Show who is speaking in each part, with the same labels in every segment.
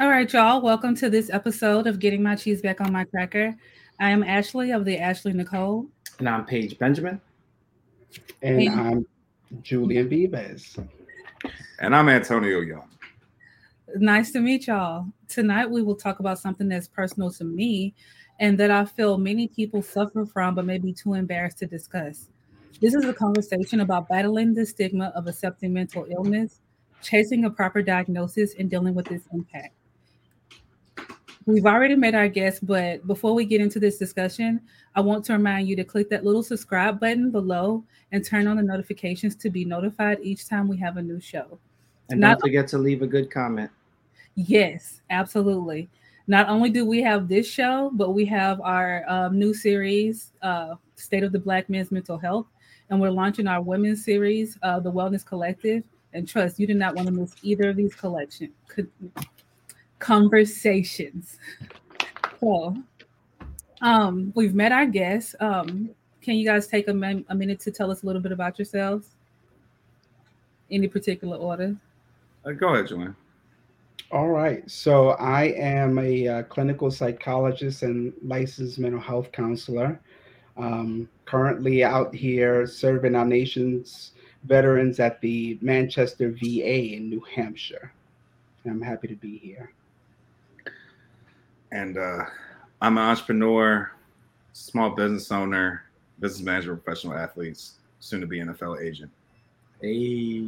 Speaker 1: All right, y'all. Welcome to this episode of Getting My Cheese Back on My Cracker. I am Ashley of the Ashley Nicole.
Speaker 2: And I'm Paige Benjamin.
Speaker 3: And hey. I'm Julian Vives.
Speaker 4: And I'm Antonio Young.
Speaker 1: Nice to meet y'all. Tonight we will talk about something that's personal to me and that I feel many people suffer from but may be too embarrassed to discuss. This is a conversation about battling the stigma of accepting mental illness, chasing a proper diagnosis, and dealing with its impact. We've already met our guest, but before we get into this discussion, I want to remind you to click that little subscribe button below and turn on the notifications to be notified each time we have a new show.
Speaker 2: And Not don't forget to leave a good comment.
Speaker 1: Yes, absolutely. Not only do we have this show, but we have our um, new series, uh, State of the Black Men's Mental Health, and we're launching our women's series, uh, the Wellness Collective. And trust, you do not want to miss either of these collection co- conversations. So, um, we've met our guests. Um, can you guys take a, min- a minute to tell us a little bit about yourselves? Any particular order?
Speaker 4: Uh, go ahead, Joanne.
Speaker 3: All right. So I am a uh, clinical psychologist and licensed mental health counselor. Um, currently out here serving our nation's veterans at the Manchester VA in New Hampshire. And I'm happy to be here.
Speaker 4: And uh, I'm an entrepreneur, small business owner, business manager, professional athletes, soon to be NFL agent.
Speaker 2: Hey,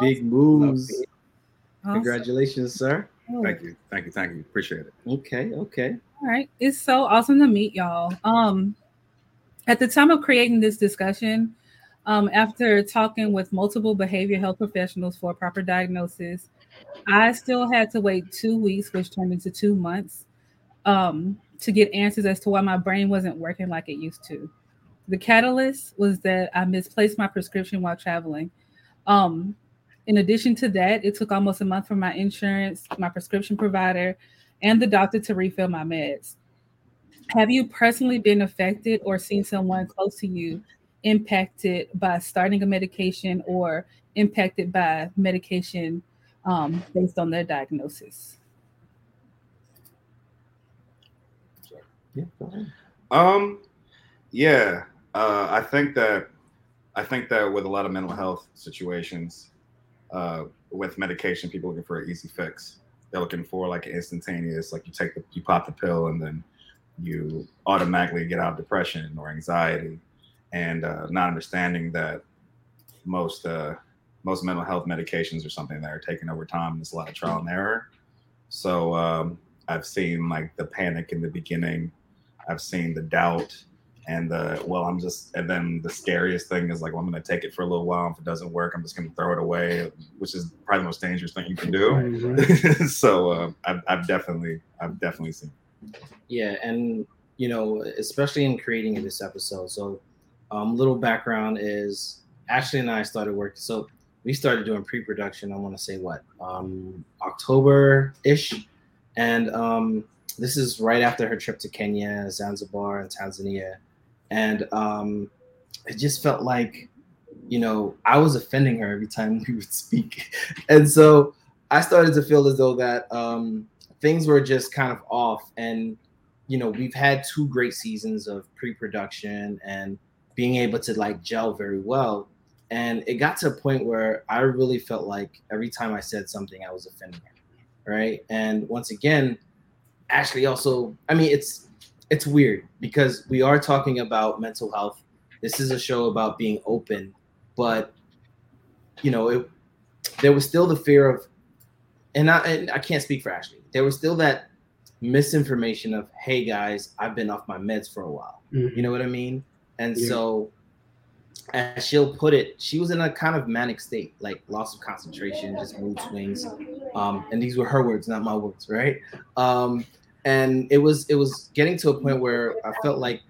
Speaker 2: big moves. Awesome. Congratulations, sir.
Speaker 4: Thank you. Thank you. Thank you. Appreciate it.
Speaker 2: Okay. Okay.
Speaker 1: All right. It's so awesome to meet y'all. Um, at the time of creating this discussion, um, after talking with multiple behavior health professionals for a proper diagnosis, I still had to wait two weeks, which turned into two months, um, to get answers as to why my brain wasn't working like it used to. The catalyst was that I misplaced my prescription while traveling. Um, in addition to that, it took almost a month for my insurance, my prescription provider, and the doctor to refill my meds. Have you personally been affected or seen someone close to you impacted by starting a medication or impacted by medication um, based on their diagnosis?
Speaker 4: Yeah. Um. Yeah. Uh, I think that I think that with a lot of mental health situations, uh, with medication, people looking for an easy fix. They're looking for like an instantaneous, like you take the, you pop the pill and then you automatically get out of depression or anxiety, and uh, not understanding that most uh, most mental health medications are something that are taken over time. And there's a lot of trial and error. So um, I've seen like the panic in the beginning. I've seen the doubt and the well, I'm just and then the scariest thing is like well, I'm gonna take it for a little while. If it doesn't work, I'm just gonna throw it away, which is probably the most dangerous thing you can do. Right. so uh, I've, I've definitely I've definitely seen.
Speaker 2: Yeah, and you know, especially in creating this episode. So, um, little background is Ashley and I started working. So we started doing pre-production. I want to say what um, October ish, and um, this is right after her trip to Kenya, Zanzibar, and Tanzania, and um, it just felt like, you know, I was offending her every time we would speak, and so I started to feel as though that um, things were just kind of off. And, you know, we've had two great seasons of pre production and being able to like gel very well. And it got to a point where I really felt like every time I said something, I was offending her. Right. And once again, Ashley also, I mean, it's, it's weird because we are talking about mental health. This is a show about being open, but you know, it, there was still the fear of, and I, and I can't speak for Ashley there was still that misinformation of, hey guys, I've been off my meds for a while. Mm-hmm. You know what I mean? And yeah. so as she'll put it, she was in a kind of manic state, like loss of concentration, just mood swings. Um, and these were her words, not my words, right? Um, and it was it was getting to a point where I felt like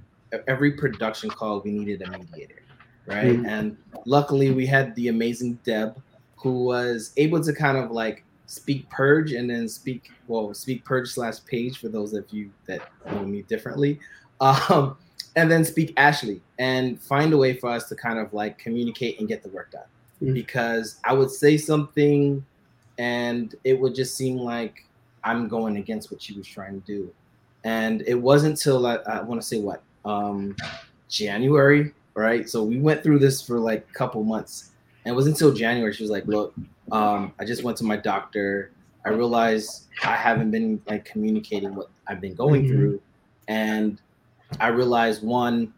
Speaker 2: every production call we needed a mediator, right? Mm-hmm. And luckily we had the amazing Deb, who was able to kind of like speak purge and then speak well speak purge slash page for those of you that know me differently um, and then speak ashley and find a way for us to kind of like communicate and get the work done mm-hmm. because i would say something and it would just seem like I'm going against what she was trying to do. And it wasn't until I, I want to say what um, January, right? So we went through this for like a couple months, and it wasn't until January she was like, "Look, um, I just went to my doctor. I realized I haven't been like communicating what I've been going mm-hmm. through, and I realized one,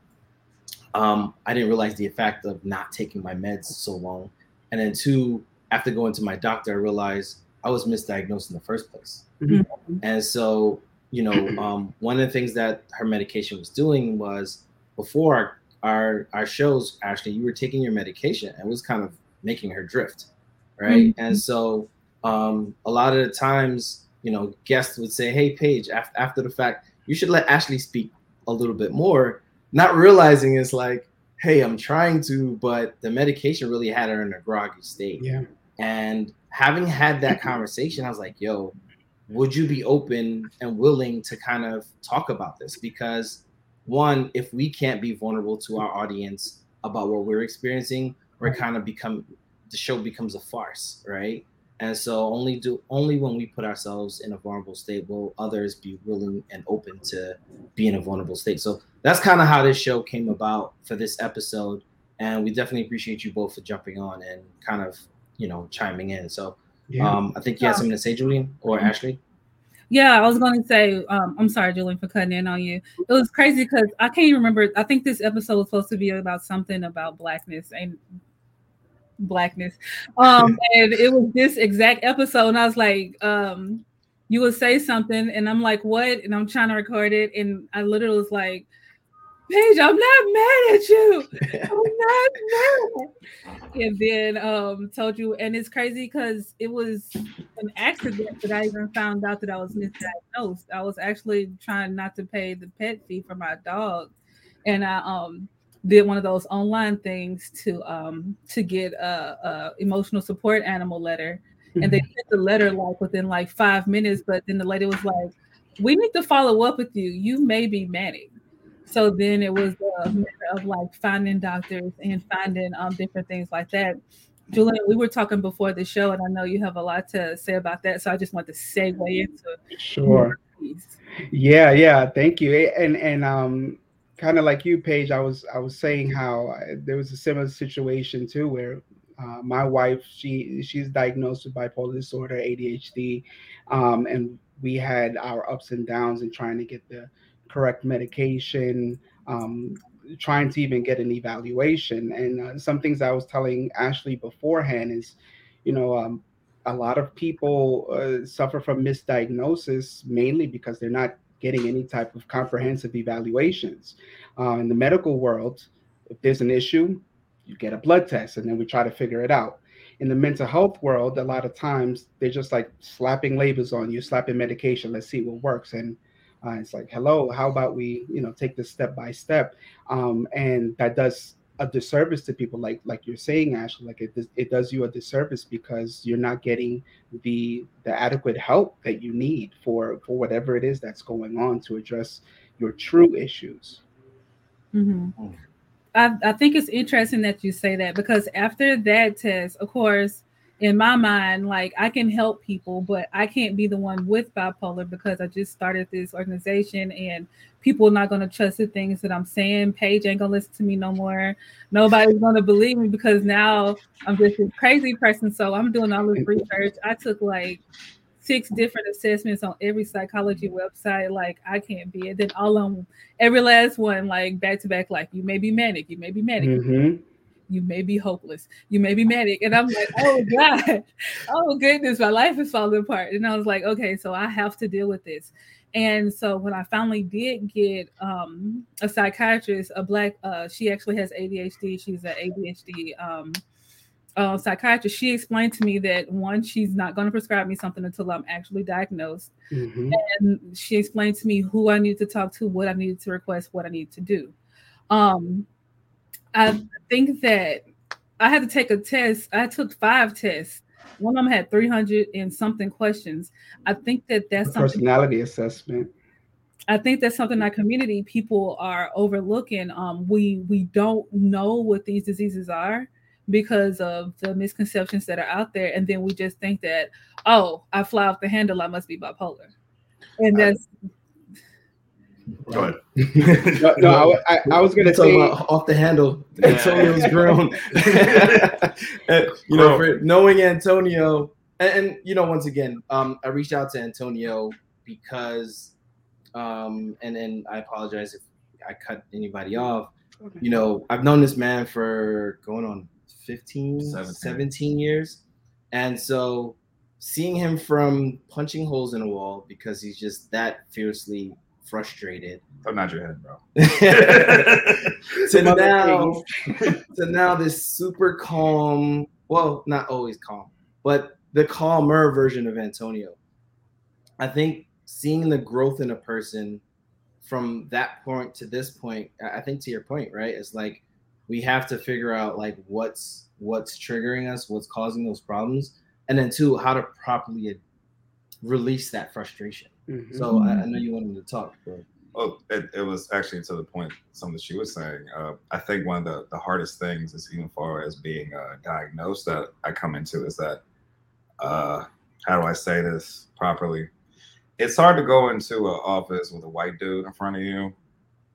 Speaker 2: um, I didn't realize the effect of not taking my meds so long, and then two, after going to my doctor, I realized I was misdiagnosed in the first place, mm-hmm. and so you know, um, one of the things that her medication was doing was before our, our, our shows, actually, you were taking your medication and was kind of making her drift, right? Mm-hmm. And so um, a lot of the times, you know, guests would say, "Hey, Paige, after, after the fact, you should let Ashley speak a little bit more," not realizing it's like, "Hey, I'm trying to," but the medication really had her in a groggy state.
Speaker 3: Yeah.
Speaker 2: And having had that conversation, I was like, "Yo, would you be open and willing to kind of talk about this? Because one, if we can't be vulnerable to our audience about what we're experiencing, we're kind of become the show becomes a farce, right? And so only do only when we put ourselves in a vulnerable state will others be willing and open to be in a vulnerable state. So that's kind of how this show came about for this episode. And we definitely appreciate you both for jumping on and kind of, you know, chiming in. So yeah. Um, I think you had something to say, Julian or mm-hmm. Ashley.
Speaker 1: Yeah, I was going to say, um, I'm sorry, Julian, for cutting in on you. It was crazy because I can't even remember. I think this episode was supposed to be about something about blackness and blackness. Um, and it was this exact episode, and I was like, um, you would say something, and I'm like, what? And I'm trying to record it, and I literally was like, Paige, I'm not mad at you. I'm not mad. And then um told you, and it's crazy because it was an accident that I even found out that I was misdiagnosed. I was actually trying not to pay the pet fee for my dog, and I um did one of those online things to um to get a, a emotional support animal letter, and they mm-hmm. sent the letter like within like five minutes. But then the lady was like, "We need to follow up with you. You may be manic." So then it was a matter of like finding doctors and finding um, different things like that. Julian, we were talking before the show, and I know you have a lot to say about that. So I just want to segue into
Speaker 3: sure. Yeah, yeah. Thank you. And and um, kind of like you, Paige, I was I was saying how I, there was a similar situation too, where uh, my wife she she's diagnosed with bipolar disorder, ADHD, um, and we had our ups and downs in trying to get the correct medication, um, trying to even get an evaluation. And uh, some things I was telling Ashley beforehand is, you know, um, a lot of people uh, suffer from misdiagnosis mainly because they're not getting any type of comprehensive evaluations. Uh, in the medical world, if there's an issue, you get a blood test and then we try to figure it out. In the mental health world, a lot of times they're just like slapping labels on you, slapping medication, let's see what works. And uh, it's like, hello, how about we, you know, take this step by step? Um, and that does a disservice to people, like like you're saying, Ashley. Like it it does you a disservice because you're not getting the the adequate help that you need for for whatever it is that's going on to address your true issues.
Speaker 1: Mm-hmm. Hmm. I, I think it's interesting that you say that because after that test, of course, in my mind, like I can help people, but I can't be the one with bipolar because I just started this organization and people are not going to trust the things that I'm saying. Paige ain't going to listen to me no more. Nobody's going to believe me because now I'm just a crazy person. So I'm doing all this research. I took like six different assessments on every psychology website. Like I can't be it. Then all of them, every last one, like back to back, like you may be manic, you may be manic. Mm-hmm you may be hopeless, you may be manic. And I'm like, oh God, oh goodness, my life is falling apart. And I was like, okay, so I have to deal with this. And so when I finally did get um, a psychiatrist, a black, uh, she actually has ADHD. She's an ADHD um, uh, psychiatrist. She explained to me that one, she's not going to prescribe me something until I'm actually diagnosed. Mm-hmm. And she explained to me who I need to talk to, what I needed to request, what I need to do. Um, I think that I had to take a test. I took five tests. One of them had 300 and something questions. I think that that's
Speaker 3: personality assessment.
Speaker 1: I think that's something our community people are overlooking. Um, we we don't know what these diseases are because of the misconceptions that are out there, and then we just think that oh, I fly off the handle, I must be bipolar, and that's.
Speaker 4: Go ahead.
Speaker 3: no, no, I, I, I was gonna
Speaker 2: Talk
Speaker 3: say
Speaker 2: about off the handle.
Speaker 4: Yeah.
Speaker 2: Antonio's grown. And, you know, for knowing Antonio, and, and you know, once again, um, I reached out to Antonio because, um, and and I apologize if I cut anybody off. You know, I've known this man for going on 15,
Speaker 4: 17.
Speaker 2: 17 years, and so seeing him from punching holes in a wall because he's just that fiercely frustrated.
Speaker 4: Don't your head, bro.
Speaker 2: to
Speaker 3: Some other
Speaker 2: now to now this super calm well not always calm but the calmer version of antonio. I think seeing the growth in a person from that point to this point i I think to your point right it's like we have to figure out like what's what's triggering us what's causing those problems and then two how to properly release that frustration
Speaker 3: Mhm.
Speaker 2: so I, I know you wanted to talk but
Speaker 4: Well, it, it was actually to the point something that she was saying. Uh, I think one of the, the hardest things is even far as being uh, diagnosed that I come into is that uh, how do I say this properly? It's hard to go into an office with a white dude in front of you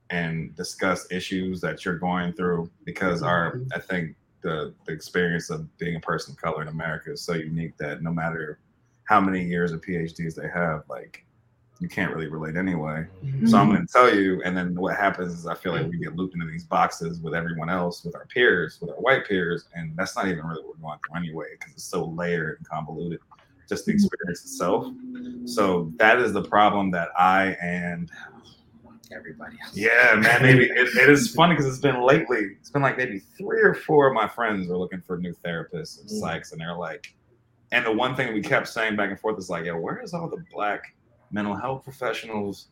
Speaker 4: and discuss issues that you're going through because our I think the the experience of being a person of color in America is so unique that no matter how many years of PhDs they have, like you can't really relate anyway. So I'm going to tell you, and then what happens is I feel like we get looped into these boxes with everyone else, with our peers, with our white peers, and that's not even really what we're going through anyway because it's so layered and convoluted, just the experience itself. So that is the problem that I and
Speaker 2: everybody else
Speaker 4: yeah, man, maybe it, it is funny because it's been lately. It's been like maybe three or four of my friends are looking for new therapists and
Speaker 2: Mm.
Speaker 4: psychs, and they're like, and the one thing we kept saying back and forth is like, yo, where is all the black mental health professionals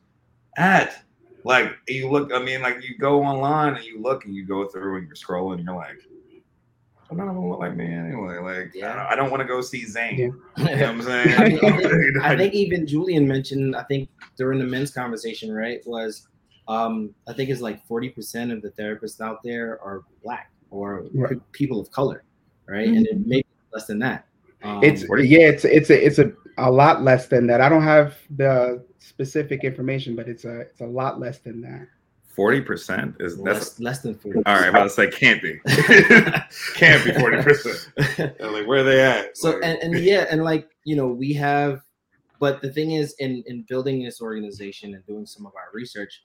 Speaker 4: at? Like you look, I mean, like you go online and you look and you go through and you're scrolling and you're like, "Oh, none of them look like me anyway. Like,
Speaker 2: Yeah.
Speaker 4: I don't, want to go see Zane.
Speaker 3: Yeah.
Speaker 4: You know what I'm saying?
Speaker 2: I think, I think even Julian mentioned, I think during the men's conversation, right, was um, I think it's like 40% of the therapists out there are black or
Speaker 3: Right.
Speaker 2: people of color, right? And it may be less than that. Um,
Speaker 3: It's yeah, it's it's a it's a, a lot less than that. I don't have the specific information, but it's a it's a lot less than that.
Speaker 4: Forty percent is that's
Speaker 2: less, less than 40.
Speaker 4: all right. I'm about to say can't be, can't be forty percent. Like where are they at?
Speaker 2: so
Speaker 4: Like,
Speaker 2: and, and yeah and like you know we have but the thing is in in building this organization and doing some of our research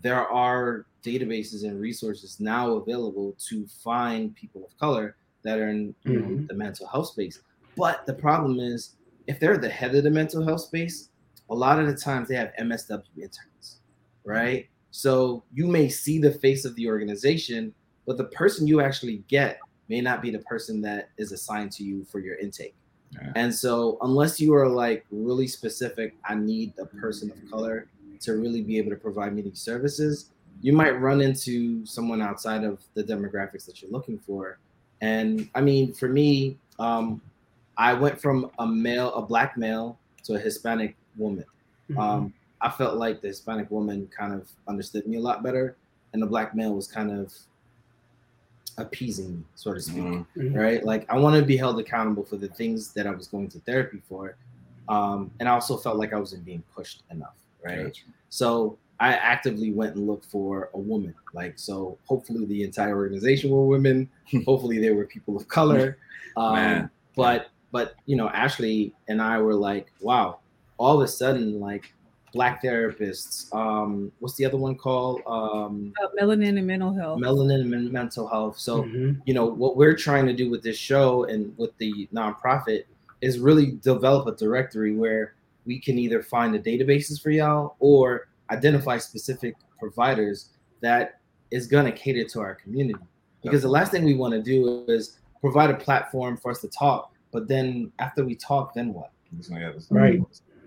Speaker 2: there are databases and resources now available to find people of color that are in you know, the mental health space but the problem is if they're the head of the mental health space a lot of the times they have msw interns right so you may see the face of the organization but the person you actually get may not be the person that is assigned to you for your intake.
Speaker 4: Yeah.
Speaker 2: And so, unless you are like really specific, I need a person of color to really be able to provide me these services, you might run into someone outside of the demographics that you're looking for. And I mean, for me, um, I went from a male, a black male, to a Hispanic woman.
Speaker 3: Mm-hmm.
Speaker 2: Um, I felt like the Hispanic woman kind of understood me a lot better, and the black male was kind of appeasing me, so to speak.
Speaker 4: mm,
Speaker 3: Mhm.
Speaker 2: Right? Like I want to be held accountable for the things that I was going to therapy for, um, and I also felt like I wasn't being pushed enough. Right?
Speaker 4: gotcha.
Speaker 2: So I actively went and looked for a woman. Like so, hopefully the entire organization were women. hopefully they were people of color. Um,
Speaker 4: Man.
Speaker 2: but but you know, Ashley and I were like, wow, all of a sudden, like black therapists. Um, what's the other one called? Um,
Speaker 1: Uh, melanin and mental health.
Speaker 2: melanin and mental health. So
Speaker 3: Mhm.
Speaker 2: you know what we're trying to do with this show and with the nonprofit is really develop a directory where we can either find the databases for y'all or identify specific providers that is going to cater to our community because the last thing we want to do is provide a platform for us to talk but then after we talk then what
Speaker 4: So, yeah, this-
Speaker 3: Right.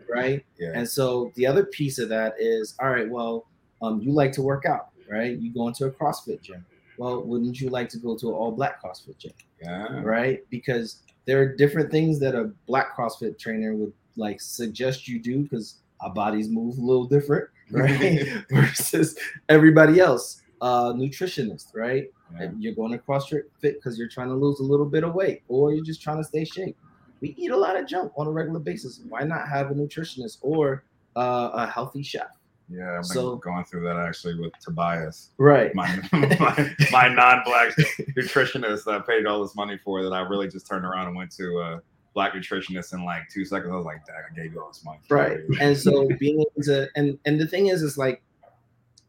Speaker 2: right
Speaker 4: Yeah.
Speaker 2: and so the other piece of that is, all right, well, um, you like to work out, right? You go into a CrossFit gym. Well, wouldn't you like to go to an all black CrossFit gym,
Speaker 4: yeah.
Speaker 2: right? Because there are different things that a black CrossFit trainer would like suggest you do because our bodies move a little different, right? Versus everybody else, uh, nutritionist, right? Yeah. You're going to CrossFit fit because you're trying to lose a little bit of weight, or you're just trying to stay shape. We eat a lot of junk on a regular basis. Why not have a nutritionist or uh, a healthy chef?
Speaker 4: Yeah, I've so, going through that actually with Tobias.
Speaker 2: Right.
Speaker 4: My, my, my non-black nutritionist that I paid all this money for that I really just turned around and went to a black nutritionist in like two seconds. I was like, Dad, I gave you all this money.
Speaker 2: Right. and so being able to and and the thing is is like,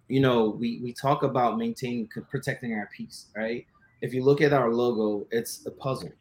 Speaker 2: you know, we we talk about maintaining protecting our peace, right? If you look at our logo, it's a puzzle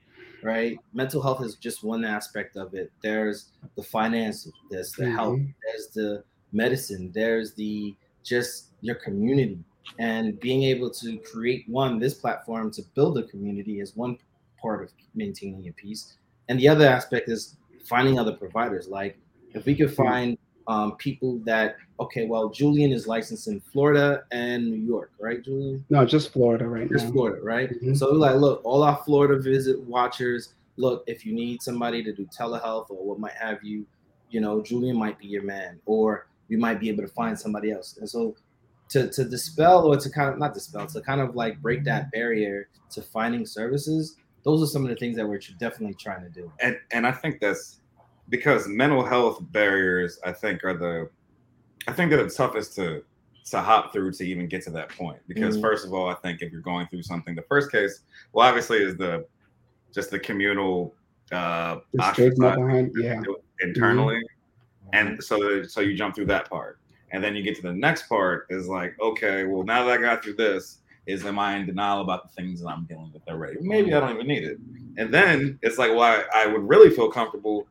Speaker 2: right? Mental health is just one aspect of it. There's the finance, there's the mm-hmm. health, there's the medicine, there's the just your community. And being able to create one, this platform to build a community is one part of maintaining your peace. And the other aspect is finding other providers. Like if we could mm-hmm. find um, people that okay, well, Julian is licensed in Florida and New York, right, Julian?
Speaker 3: No, just Florida right
Speaker 2: just
Speaker 3: now.
Speaker 2: Florida, right? Mm-hmm. So like, look, all our Florida visit watchers, look, if you need somebody to do telehealth or what might have you, you know, Julian might be your man, or you might be able to find somebody else. And so to, to dispel or to kind of not dispel, to kind of like break that barrier to finding services, those are some of the things that we're definitely trying to do.
Speaker 4: And and I think that's because mental health barriers, I think, are the I think they're the toughest to to hop through to even get to that point. Because mm-hmm. first of all, I think if you're going through something, the first case, well, obviously is the just the communal uh
Speaker 3: behind, yeah.
Speaker 4: internally. Mm-hmm and so so you jump through that part and then you get to the next part is like okay well now that i got through this is am i in denial about the things that i'm dealing with already maybe i don't even need it and then it's like well I, I would really feel comfortable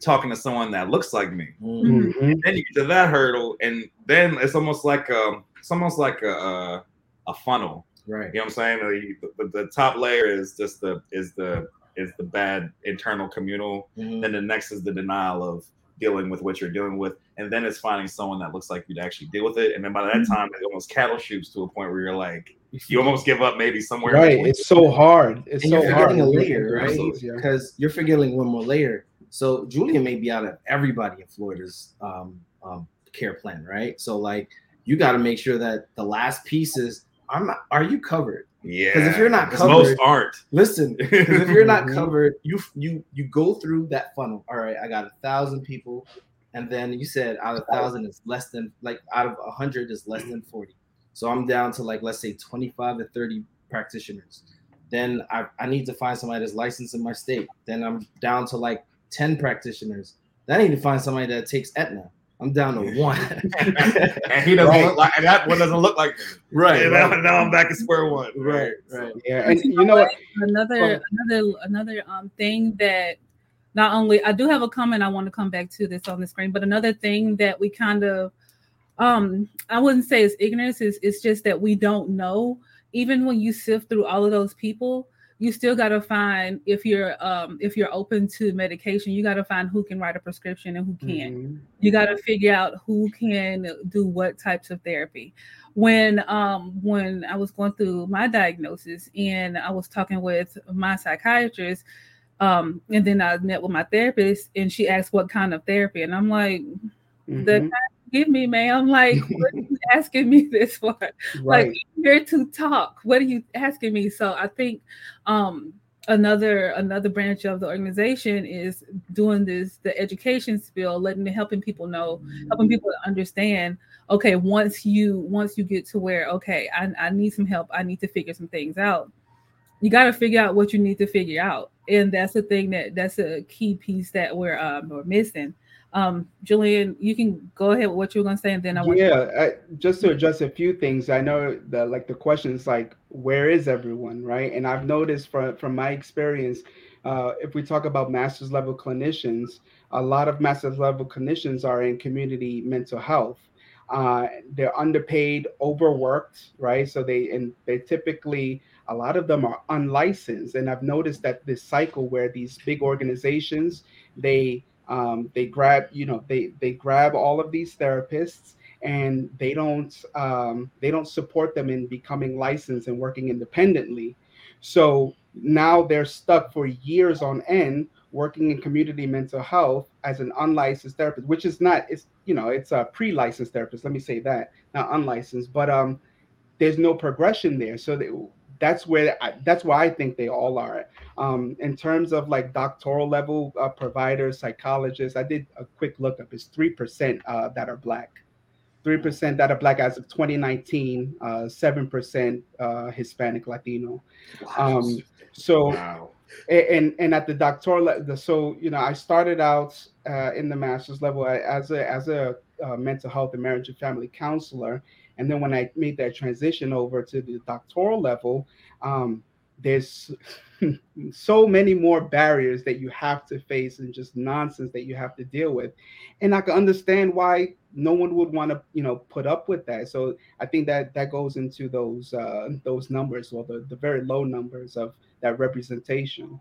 Speaker 4: talking to someone that looks like me mm-hmm. and then you get to that hurdle and then it's almost like um it's almost like a a, a funnel
Speaker 2: right
Speaker 4: you know what i'm saying the, the, the top layer is just the is the is the bad internal communal mm-hmm. then the next is the denial of dealing with what you're dealing with, and then it's finding someone that looks like you to actually deal with it. And then by that mm-hmm. time, it almost cattle chutes to a point where you're like, you almost give up maybe somewhere.
Speaker 3: Right. It's so hard. It's
Speaker 2: and
Speaker 3: so
Speaker 2: you're
Speaker 3: hard.
Speaker 2: a layer, right? Because you're forgetting one more layer. So Julian may be out of everybody in Florida's um, um, care plan, right? So like you got to make sure that the last pieces are not, are you covered?
Speaker 4: Yeah.
Speaker 2: Because if you're not covered,
Speaker 4: most aren't.
Speaker 2: Listen, if you're not covered, you you you go through that funnel. All right, I got a thousand people, and then you said out of a thousand is less than like out of a hundred is less than forty. So I'm down to like let's say 25 to 30 practitioners. Then I, I need to find somebody that's licensed in my state. Then I'm down to like 10 practitioners. Then I need to find somebody that takes Aetna. I'm down to one.
Speaker 4: and he doesn't right. look like and that one doesn't look like me.
Speaker 2: Right.
Speaker 4: And
Speaker 2: right.
Speaker 4: Now, now, I'm back at square one.
Speaker 2: Right, right.
Speaker 3: Yeah. And you know what?
Speaker 1: Another another another um thing that not only I do have a comment I want to come back to this on the screen, but another thing that we kind of um I wouldn't say is ignorance, is it's just that we don't know. Even when you sift through all of those people, you still got to find if you're um if you're open to medication you got to find who can write a prescription and who can't mm-hmm. you got to figure out who can do what types of therapy when um when i was going through my diagnosis and i was talking with my psychiatrist um and then i met with my therapist and she asked what kind of therapy and i'm like mm-hmm. the kind give me, ma'am? Like, what are you asking me this for? Right. Like, here to talk. What are you asking me? So I think um another another branch of the organization is doing this the education spill letting the helping people know helping people understand okay once you once you get to where okay I, I need some help i need to figure some things out you got to figure out what you need to figure out and that's the thing that that's a key piece that we're um we're missing um, Julian, you can go ahead with what you were going to say, and then I want.
Speaker 3: Yeah, I, just to address a few things. I know that like the question is like, where is everyone, right? And I've noticed from from my experience, uh, if we talk about master's level clinicians, a lot of master's level clinicians are in community mental health. Uh, they're underpaid, overworked, right? So they and they typically a lot of them are unlicensed, and I've noticed that this cycle where these big organizations they um, they grab you know they they grab all of these therapists and they don't um, they don't support them in becoming licensed and working independently. So now they're stuck for years on end working in community mental health as an unlicensed therapist which is not it's you know it's a pre-licensed therapist let me say that not unlicensed but um there's no progression there. So they, that's where I, that's why I think they all are. Um, in terms of like doctoral level uh, providers, psychologists, I did a quick look up. It's three percent uh, that are black, three percent that are black as of 2019, uh, seven percent uh, Hispanic Latino. Um, so. Wow. And and at the doctoral level, so you know, I started out uh, in the master's level as a as a uh, mental health and marriage and family counselor, and then when I made that transition over to the doctoral level, um, there's so many more barriers that you have to face and just nonsense that you have to deal with. And I can understand why no one would want to, you know, put up with that. So I think that that goes into those uh, those numbers or the, the very low numbers of that representation.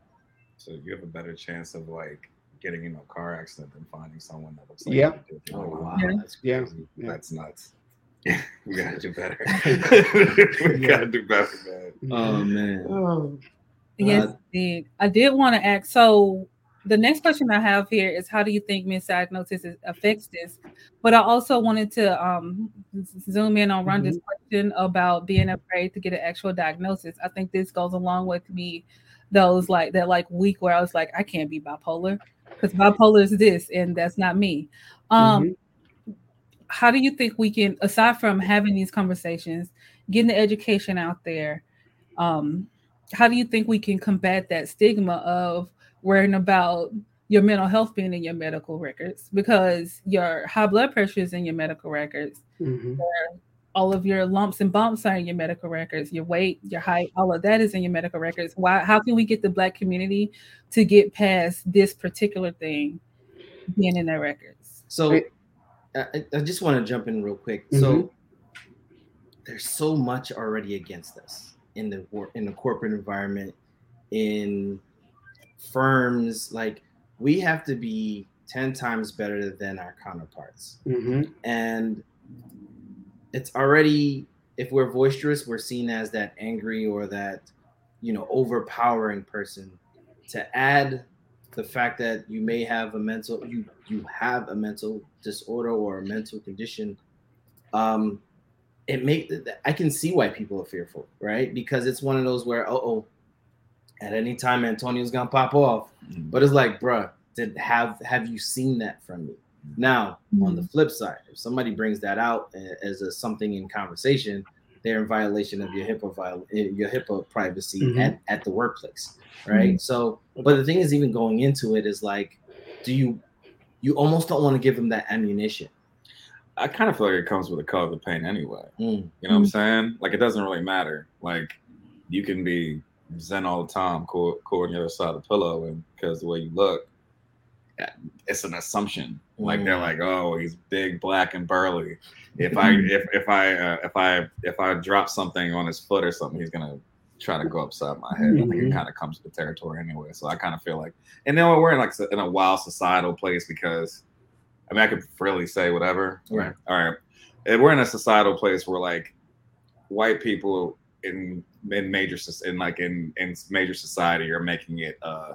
Speaker 4: So you have a better chance of like getting in a car accident than finding someone that looks like
Speaker 3: yeah.
Speaker 4: Oh
Speaker 3: wow, yeah. that's yeah.
Speaker 4: That's nuts. we gotta do better. we gotta do better, man.
Speaker 2: Oh man. Oh.
Speaker 1: Yes, uh, I did want to ask. So the next question I have here is how do you think misdiagnosis affects this? But I also wanted to um, zoom in on Rhonda's mm-hmm. question about being afraid to get an actual diagnosis. I think this goes along with me those like that like week where I was like, I can't be bipolar because bipolar is this and that's not me. Um, mm-hmm how do you think we can, aside from having these conversations, getting the education out there, um, how do you think we can combat that stigma of worrying about your mental health being in your medical records because your high blood pressure is in your medical records. Mm-hmm. All of your lumps and bumps are in your medical records. Your weight, your height, all of that is in your medical records. Why? How can we get the Black community to get past this particular thing being in their records?
Speaker 2: So, I, I just want to jump in real quick. Mm-hmm. So there's so much already against us in the in the corporate environment, in firms. Like we have to be ten times better than our counterparts, mm-hmm. and it's already if we're boisterous, we're seen as that angry or that you know overpowering person. To add the fact that you may have a mental you you have a mental disorder or a mental condition um it make i can see why people are fearful right because it's one of those where oh at any time antonio's gonna pop off mm-hmm. but it's like bruh did have have you seen that from me now mm-hmm. on the flip side if somebody brings that out as a something in conversation they're in violation of your HIPAA eh, your HIPAA privacy mm-hmm. at, at the workplace, right? Mm-hmm. So, but the thing is, even going into it is like, do you you almost don't want to give them that ammunition?
Speaker 4: I kind of feel like it comes with a color of the paint anyway. Mm. You know mm-hmm. what I'm saying? Like it doesn't really matter. Like you can be zen all the time, cool, cool on the other side of the pillow, and because the way you look, it's an assumption. Like mm. they're like, oh, he's big, black, and burly. If I if if I uh, if I if I drop something on his foot or something, he's gonna try to go upside my head. Mm-hmm. I think it kind of comes with the territory anyway. So I kind of feel like, and then we're in like in a wild societal place because, I mean, I could freely say whatever. Right. All right. And we're in a societal place where like white people in in major in like in in major society are making it uh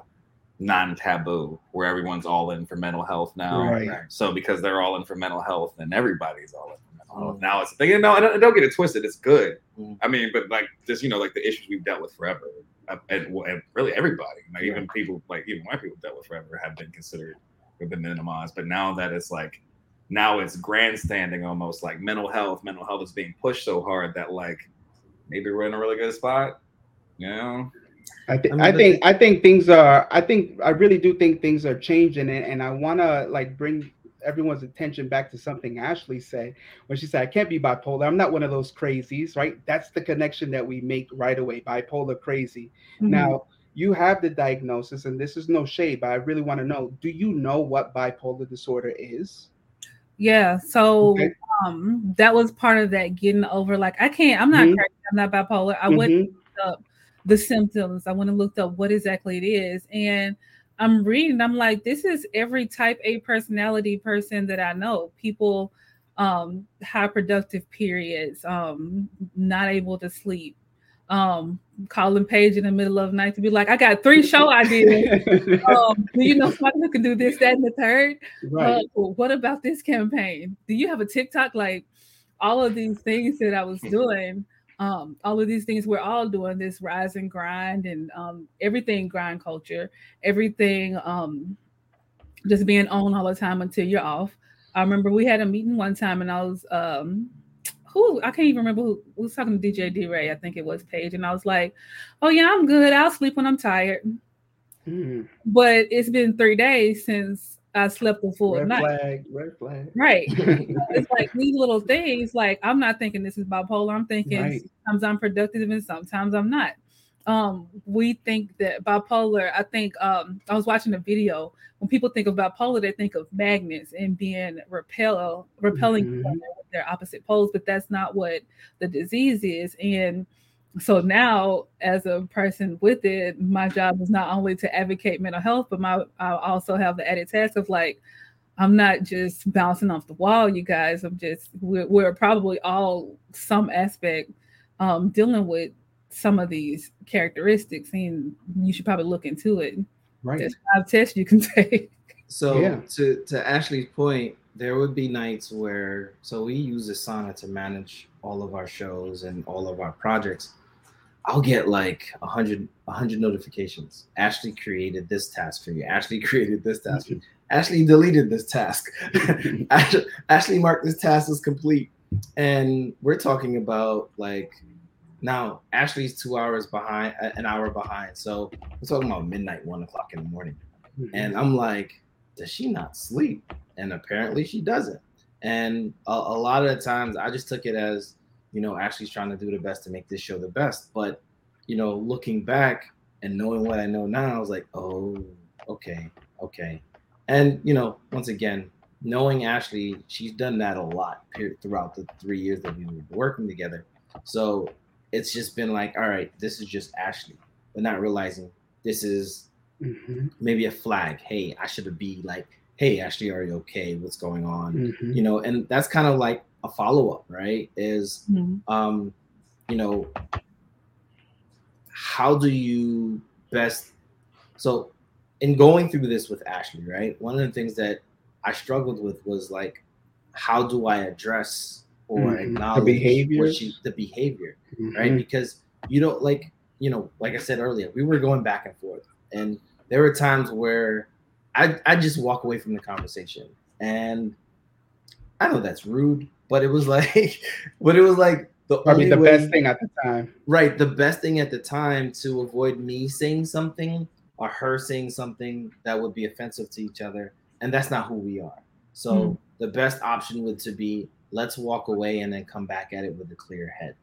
Speaker 4: non-taboo where everyone's all in for mental health now. Right. So because they're all in for mental health, then everybody's all in for mental health. Mm. Now it's the thing. No, don't, don't get it twisted. It's good. Mm. I mean, but like just you know, like the issues we've dealt with forever, uh, and, and really everybody, like yeah. even people like even white people dealt with forever have been considered have been minimized. But now that it's like now it's grandstanding almost like mental health. Mental health is being pushed so hard that like maybe we're in a really good spot. You know,
Speaker 3: I, th- I, think I think things are I think I really do think things are changing and, and I want to like bring everyone's attention back to something Ashley said when she said I can't be bipolar I'm not one of those crazies right that's the connection that we make right away bipolar crazy mm-hmm. now you have the diagnosis and this is no shade but I really want to know do you know what bipolar disorder is
Speaker 1: yeah so okay. um that was part of that getting over like I can't I'm not mm-hmm. crazy I'm not bipolar I mm-hmm. went up the symptoms. I went and looked up what exactly it is. And I'm reading, I'm like, this is every type A personality person that I know. People um high productive periods, um, not able to sleep, um, calling Paige in the middle of the night to be like, I got three show ideas. um, do you know somebody who can do this, that, and the third? Right. Uh, what about this campaign? Do you have a TikTok? Like all of these things that I was doing um, all of these things we're all doing this rise and grind and um, everything grind culture everything um, just being on all the time until you're off. I remember we had a meeting one time and i was um, who i can't even remember who, was talking to dj d-ray i think it was paige and i was like oh yeah i'm good. I'll sleep when i'm tired. Mm. but it's been three days since I slept a full
Speaker 3: red
Speaker 1: night.
Speaker 3: Flag, red flag.
Speaker 1: Right. it's like these little things. Like I'm not thinking this is bipolar. I'm thinking right. sometimes I'm productive and sometimes I'm not. Um, we think that bipolar. I think um, I was watching a video. When people think of bipolar, they think of magnets and being repel repelling mm-hmm. their opposite poles, but that's not what the disease is. And so now as a person with it my job is not only to advocate mental health but my i also have the added task of like i'm not just bouncing off the wall you guys. I'm just we're, we're probably all some aspect um, dealing with some of these characteristics and you should probably look into it.
Speaker 3: Right. There's
Speaker 1: five tests you can take.
Speaker 2: So yeah. to to ashley's point there would be nights where so we use asana to manage all of our shows and all of our projects I'll get like a hundred, a hundred notifications. Ashley created this task for you. Ashley created this task. Mm-hmm. Ashley deleted this task. Ashley marked this task as complete. And we're talking about like now Ashley's two hours behind, an hour behind. So we're talking about midnight, one o'clock in the morning. Mm-hmm. And I'm like, does she not sleep? And apparently she doesn't. And a, a lot of the times I just took it as you know, Ashley's trying to do the best to make this show the best. But, you know, looking back and knowing what I know now, I was like, oh, okay, okay. And, you know, once again, knowing Ashley, she's done that a lot throughout the three years that we've been working together. So it's just been like, all right, this is just Ashley, but not realizing this is mm-hmm. maybe a flag. Hey, I should be like, hey, Ashley, are you okay? What's going on? Mm-hmm. You know, and that's kind of like a follow up, right? Is mm-hmm. um, you know, how do you best so in going through this with Ashley, right? One of the things that I struggled with was like, how do I address or mm-hmm. acknowledge
Speaker 3: the behavior,
Speaker 2: the behavior, mm-hmm. right? Because you don't like, you know, like I said earlier, we were going back and forth, and there were times where I I just walk away from the conversation, and I know that's rude, but it was like, but it was like
Speaker 3: the probably the way, best thing at the time.
Speaker 2: Right, the best thing at the time to avoid me saying something or her saying something that would be offensive to each other, and that's not who we are. So mm. the best option would to be let's walk away and then come back at it with a clear head.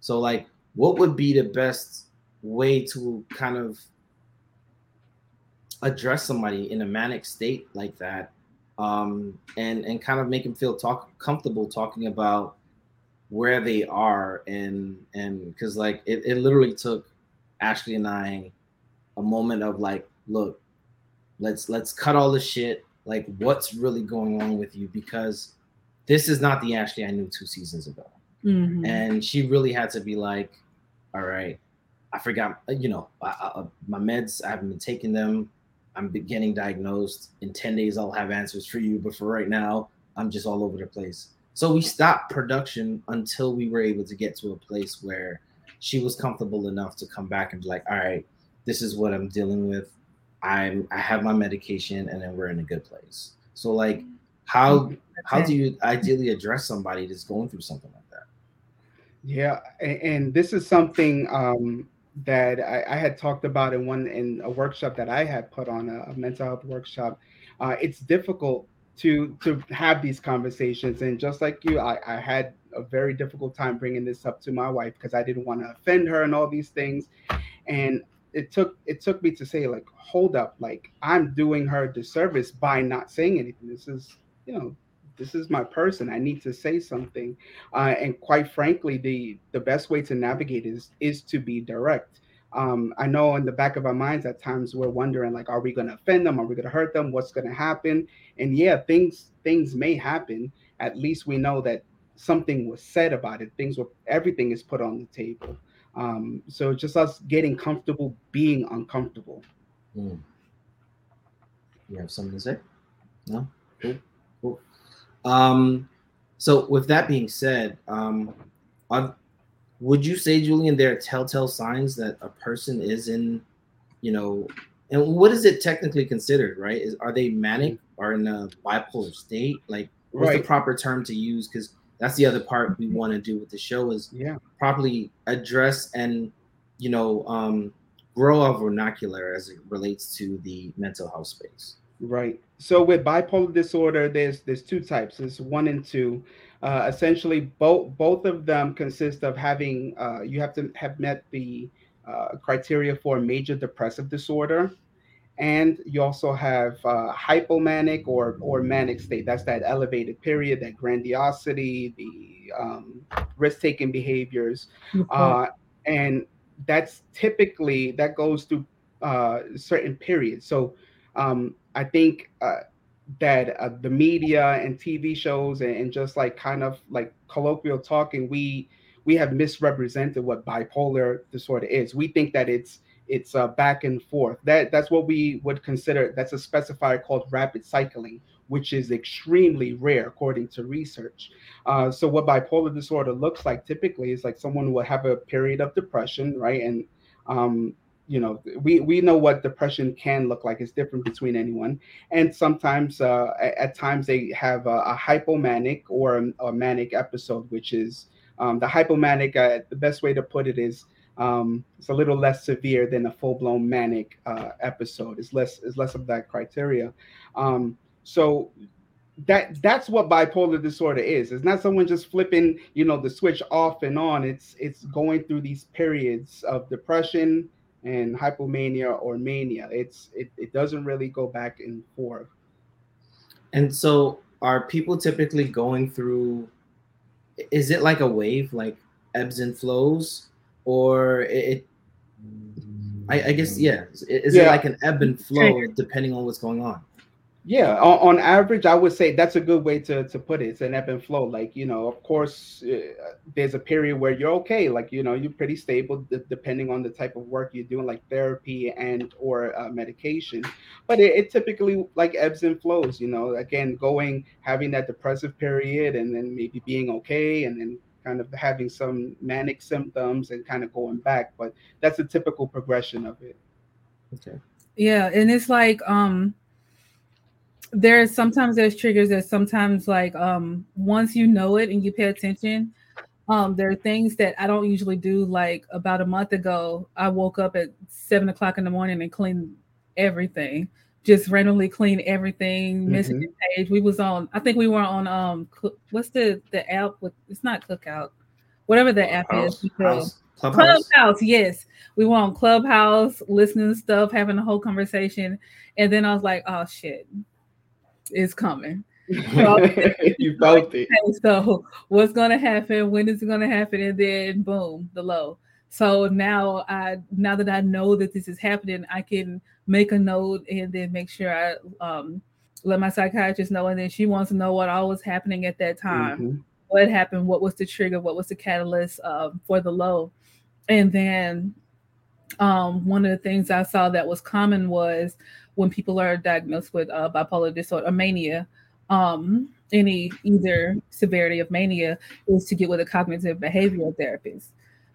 Speaker 2: So like, what would be the best way to kind of address somebody in a manic state like that um, and and kind of make them feel talk comfortable talking about where they are and and because like it, it literally took Ashley and I a moment of like, look, let's let's cut all the shit. Like, what's really going on with you? Because this is not the Ashley I knew two seasons ago. Mm-hmm. And she really had to be like, all right, I forgot, you know, I, I, my meds, I haven't been taking them. I'm getting diagnosed. In 10 days, I'll have answers for you. But for right now, I'm just all over the place. So we stopped production until we were able to get to a place where she was comfortable enough to come back and be like, all right, this is what I'm dealing with. I'm I have my medication and then we're in a good place. So like how how do you ideally address somebody that's going through something like that?
Speaker 3: Yeah, and, and this is something um that I, I, had talked about in one in a workshop that I had put on a, a mental health workshop. Uh, it's difficult to to have these conversations, and just like you, I, I had a very difficult time bringing this up to my wife because I didn't want to offend her and all these things, and it took it took me to say like, hold up, like I'm doing her a disservice by not saying anything. This is you know this is my person. I need to say something uh, and quite frankly the the best way to navigate is is to be direct. Um, i know in the back of our minds at times we're wondering like are we going to offend them? Are we going to hurt them? What's going to happen? And yeah things things may happen. At least we know that something was said about it. Things were everything is put on the table. Um, so just us getting comfortable being uncomfortable. Mm.
Speaker 2: you have something to say? No? Cool um, so with that being said, um, I've, would you say, Julian, there are telltale signs that a person is in, you know, and what is it technically considered, right? Is are they manic or in a bipolar state? Like, what's right. the proper term to use? Because that's the other part we want to do with the show is
Speaker 3: yeah
Speaker 2: properly address and you know um, grow our vernacular as it relates to the mental health space.
Speaker 3: Right. So with bipolar disorder, there's there's two types. There's one and two. Uh, essentially, both both of them consist of having uh, you have to have met the uh, criteria for major depressive disorder, and you also have uh, hypomanic or or manic state. That's that elevated period, that grandiosity, the um, risk-taking behaviors, uh, and that's typically that goes through uh, certain periods. So um, I think uh, that uh, the media and TV shows and, and, just like kind of like colloquial talking, we we have misrepresented what bipolar disorder is. We think that it's it's uh, back and forth. That that's what we would consider. That's a specifier called rapid cycling, which is extremely rare according to research. Uh, so what bipolar disorder looks like typically is like someone will have a period of depression, right? And um, you know we we know what depression can look like. It's different between anyone. And sometimes uh, at, times they have a, a hypomanic or a, a, manic episode which is um, the hypomanic uh, the best way to put it is um, it's a little less severe than a full-blown manic uh, episode. It's less it's less of that criteria. Um, so that that's what bipolar disorder is. It's not someone just flipping you know the switch off and on. It's it's going through these periods of depression and hypomania or mania. It's it, it doesn't really go back and forth.
Speaker 2: And so are people typically going through is it like a wave, like ebbs and flows? Or it, I, I guess yeah. Is yeah. it like an ebb and flow depending on what's going on?
Speaker 3: Yeah, on, on, average, I would say that's a good way to, to put it. It's an ebb and flow. Like, you know, of course, uh, there's a period where you're okay. Like, you know, you're pretty stable d- depending on the type of work you're doing, like therapy and or uh, medication. But it, it, typically like ebbs and flows. You know, again, going having that depressive period and then maybe being okay and then kind of having some manic symptoms and kind of going back. But that's a typical progression of it.
Speaker 1: Okay. Yeah, and it's like um there's sometimes there's triggers that sometimes like um once you know it and you pay attention um there are things that i don't usually do like about a month ago i woke up at seven o'clock in the morning and cleaned everything just randomly clean everything mm-hmm. missing page. We was on i think we were on um what's the the app with it's not cookout whatever the app House, is House, Clubhouse. Clubhouse yes. We were on Clubhouse listening to stuff having a whole conversation and then i was like oh shit is coming.
Speaker 3: So, you felt it.
Speaker 1: So what's gonna happen? When is it gonna happen? And then boom, the low. So now I now that I know that this is happening, I can make a note and then make sure I um, let my psychiatrist know. And then she wants to know what all was happening at that time. Mm-hmm. What happened? What was the trigger? What was the catalyst um, for the low? And then um, one of the things I saw that was common was when people are diagnosed with uh, bipolar disorder or mania, um, any either severity of mania is to get with a cognitive behavioral therapist.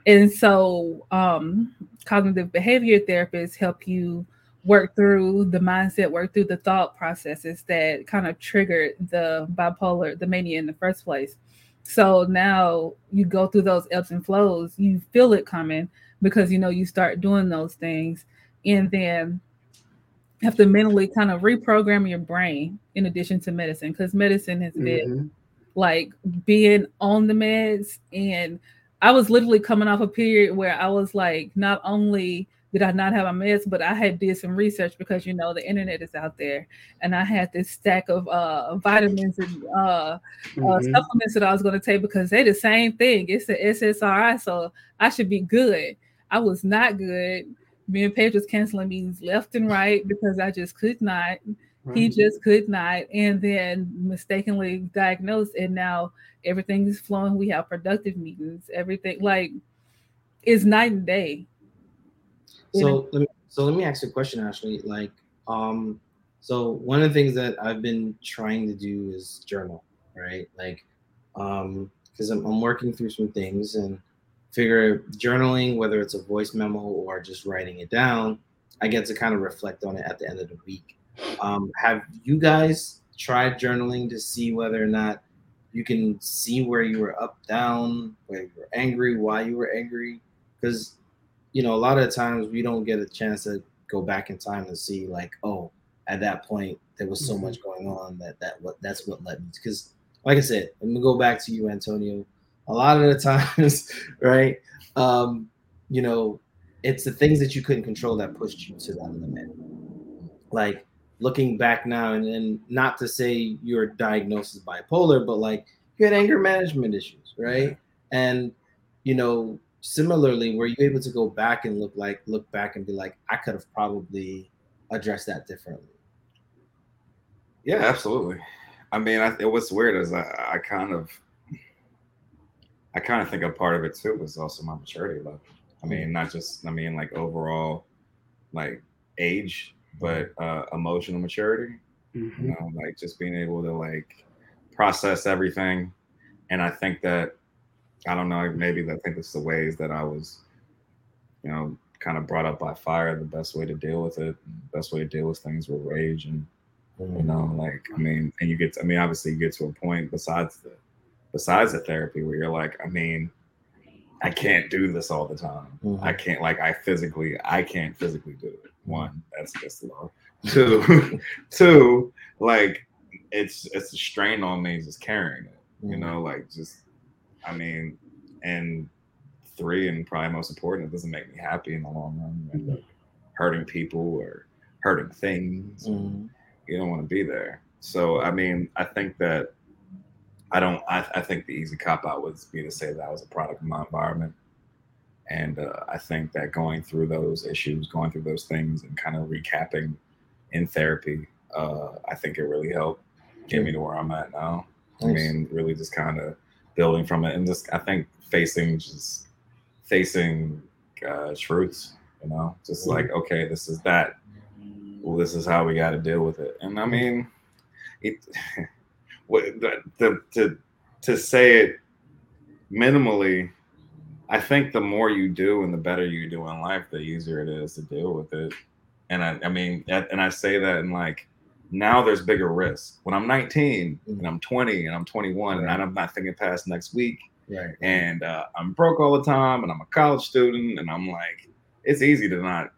Speaker 1: And so, um, cognitive behavior therapists help you work through the mindset, work through the thought processes that kind of triggered the bipolar, the mania in the first place. So now you go through those ebbs and flows, you feel it coming because you know you start doing those things. And then have to mentally kind of reprogram your brain in addition to medicine because medicine has been mm-hmm. like being on the meds and I was literally coming off a period where I was like, not only did I not have my meds, but I had did some research because you know the internet is out there, and I had this stack of uh, vitamins and uh, uh mm-hmm. uh, supplements that I was going to take because they're the same thing. It's the SSRI, so I should be good. I was not good me and Paige was canceling meetings left and right because I just could not. Right. He just could not, and then mistakenly diagnosed, and now everything is flowing. We have productive meetings. Everything like is night and day.
Speaker 2: So let me so let me ask you a question, Ashley. Like, um, so one of the things that I've been trying to do is journal, right? Like, um, because I'm, I'm working through some things and figure journaling, whether it's a voice memo or just writing it down, I get to kind of reflect on it at the end of the week. Um, have you guys tried journaling to see whether or not you can see where you were up, down, where you were angry, why you were angry? Because you know, a lot of times we don't get a chance to go back in time and see like, oh, at that point there was so mm-hmm. much going on that that what that's what led me because like I said, let me go back to you, Antonio. A lot of the times, right? Um, you know, it's the things that you couldn't control that pushed you to that limit. Like looking back now, and, and not to say you're diagnosed as bipolar, but like you had anger management issues, right? And you know, similarly, were you able to go back and look like look back and be like, I could have probably addressed that differently?
Speaker 4: Yeah, absolutely. I mean, I, what's weird is I, I kind of, I kind of think a part of it too was also my maturity level. I mean, not just, I mean, like overall, like age, but uh, emotional maturity. Mm-hmm. You know, like just being able to like process everything. And I think that, I don't know, maybe I think it's the ways that I was, you know, kind of brought up by fire. The best way to deal with it, best way to deal with things with rage and you know, like I mean, and you get to, I mean, obviously you get to a point besides the besides the therapy where you're like, I mean, I can't do this all the time. Mm-hmm. I can't like I physically I can't physically do it. One, that's just low. Two, two, like it's it's a strain on me just carrying it. Mm-hmm. You know, like just I mean, and three, and probably most important, it doesn't make me happy in the long run. You end up hurting people or hurting things. Mm-hmm you don't want to be there. So I mean, I think that I don't. I, I think the easy cop out would be to say that I was a product of my environment, and uh, I think that going through those issues, going through those things, and kind of recapping in therapy, uh, I think it really helped get me to where I'm at now. Nice. I mean, really just kind of building from it, and just I think facing just facing uh, truths. You know, just like okay, this is that well, this is how we got to deal with it. And I mean, it, the, the, to, to say it minimally, I think the more you do and the better you do in life, the easier it is to deal with it. And I, I mean, and I say that in like, now there's bigger risk. When I'm 19 and I'm 20 and I'm 21 right. and I'm not thinking past next week, right. and uh, I'm broke all the time and I'm a college student and I'm like, it's easy to not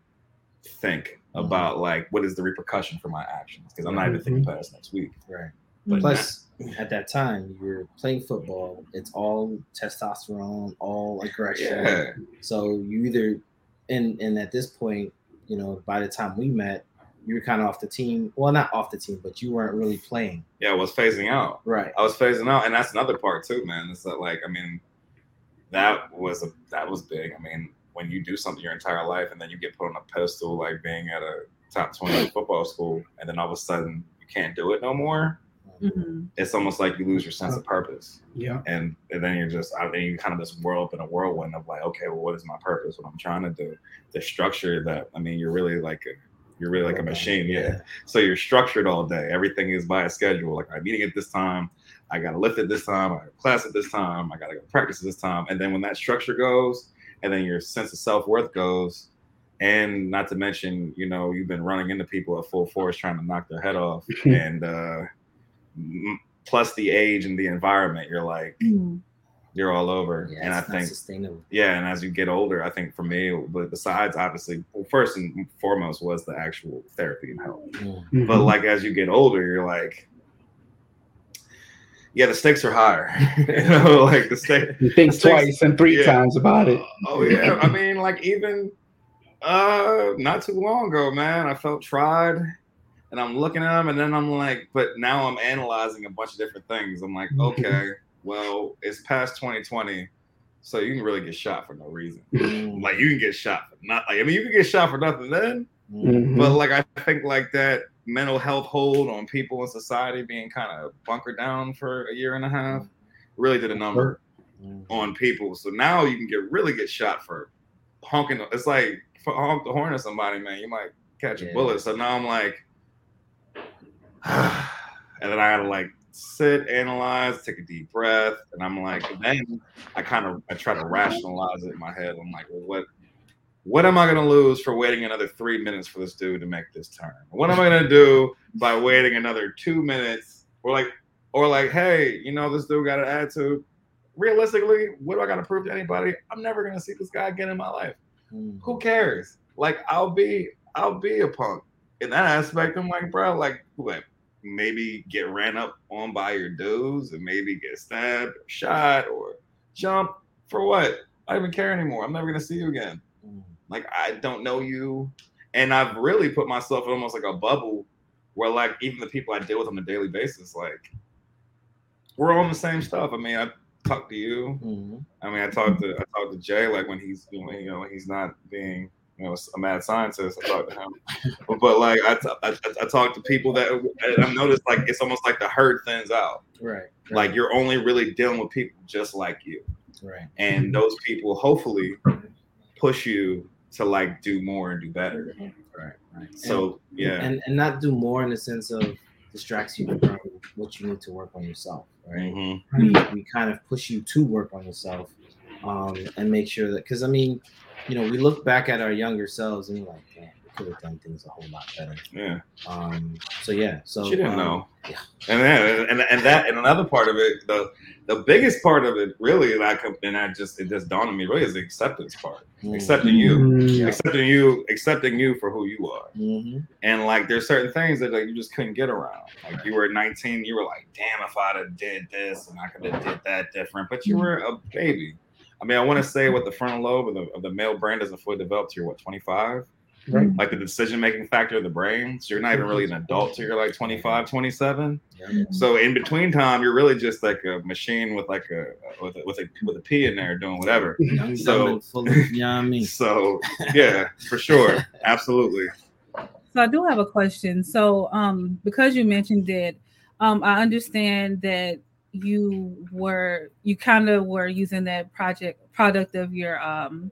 Speaker 4: think Mm-hmm. about like what is the repercussion for my actions because I'm not even thinking mm-hmm. past next week.
Speaker 2: Right. But mm-hmm. Plus, at that time, you're playing football. It's all testosterone, all aggression. Yeah. So you either, and and at this point, you know, by the time we met, you were kind of off the team. Well, not off the team, but you weren't really playing.
Speaker 4: Yeah, I was phasing out.
Speaker 2: Right.
Speaker 4: I was phasing out, and that's another part too, man. It's that like, I mean, that was a that was big. I mean, when you do something your entire life and then you get put on a pedestal like being at a top 20 football school and then all of a sudden you can't do it no more mm-hmm. it's almost like you lose your sense of purpose
Speaker 3: yeah
Speaker 4: and, and then you're just I mean you kind of this world in a whirlwind of like okay well what is my purpose what i'm trying to do the structure that i mean you're really like a, you're really like a machine yeah. yeah so you're structured all day everything is by a schedule like i'm meeting at this time I got to lift at this time. I got class at this time. I got to go practice at this time. And then when that structure goes, and then your sense of self worth goes. And not to mention, you know, you've been running into people at full force trying to knock their head off, and uh, plus the age and the environment, you're like, mm. you're all over. Yeah, and I think, yeah, and as you get older, I think for me, but besides obviously, well, first and foremost was the actual therapy and help. Mm-hmm. But like as you get older, you're like, yeah, the stakes are higher. you know, like the stake.
Speaker 3: You think stakes, twice and three yeah. times about it.
Speaker 4: oh yeah, I mean, like even uh not too long ago, man, I felt tried, and I'm looking at them, and then I'm like, but now I'm analyzing a bunch of different things. I'm like, okay, well, it's past 2020. So you can really get shot for no reason. Like you can get shot for not like I mean you can get shot for nothing then. Mm-hmm. But like I think like that mental health hold on people in society being kind of bunkered down for a year and a half really did a number mm-hmm. on people. So now you can get really get shot for honking. It's like honk the horn of somebody, man. You might catch yeah. a bullet. So now I'm like, and then I had to like sit, analyze, take a deep breath, and I'm like, then I kind of I try to rationalize it in my head. I'm like, well, what what am I gonna lose for waiting another three minutes for this dude to make this turn? What am I gonna do by waiting another two minutes? Or like, or like, hey, you know, this dude got an attitude. Realistically, what do I gotta prove to anybody? I'm never gonna see this guy again in my life. Mm. Who cares? Like, I'll be, I'll be a punk in that aspect. I'm like, bro, like, what? Maybe get ran up on by your dudes and maybe get stabbed or shot or jump for what? I don't even care anymore. I'm never gonna see you again. Mm. Like I don't know you. And I've really put myself in almost like a bubble where like even the people I deal with on a daily basis, like we're all on the same stuff. I mean, I talk to you. Mm-hmm. I mean, I talk to I talk to Jay like when he's you know, you know he's not being you know a mad scientist. I talked to him, but, but like I, t- I, I talk to people that I've noticed like it's almost like the herd thins out.
Speaker 2: Right, right.
Speaker 4: Like you're only really dealing with people just like you.
Speaker 2: Right.
Speaker 4: And those people hopefully push you to like do more and do better.
Speaker 2: Right. Right.
Speaker 4: So
Speaker 2: and,
Speaker 4: yeah.
Speaker 2: And and not do more in the sense of distracts you from what you need to work on yourself. Right. Mm-hmm. We, we kind of push you to work on yourself um, and make sure that because I mean you know, we look back at our younger selves and we're like, damn, we could have done things a whole lot better.
Speaker 4: Yeah.
Speaker 2: Um. So yeah. So
Speaker 4: she didn't
Speaker 2: um,
Speaker 4: know.
Speaker 2: Yeah.
Speaker 4: And then and, and that and another part of it, the the biggest part of it, really, like, and I just it just dawned on me, really, is the acceptance part. Mm-hmm. Accepting you, mm-hmm. accepting you, accepting you for who you are.
Speaker 2: Mm-hmm.
Speaker 4: And like, there's certain things that like you just couldn't get around. Like you were 19, you were like, damn, if I'd have did this and I could have did that different. But you mm-hmm. were a baby. I mean, I want to say what the frontal lobe of the, of the male brain doesn't fully develop to you're what 25, right? Like the decision making factor of the brain. So you're not even really an adult till you're like 25, 27. Yeah. So in between time, you're really just like a machine with like a with a with a, with a P in there doing whatever. so so yeah, for sure, absolutely.
Speaker 1: So I do have a question. So um, because you mentioned it, um, I understand that you were you kind of were using that project product of your um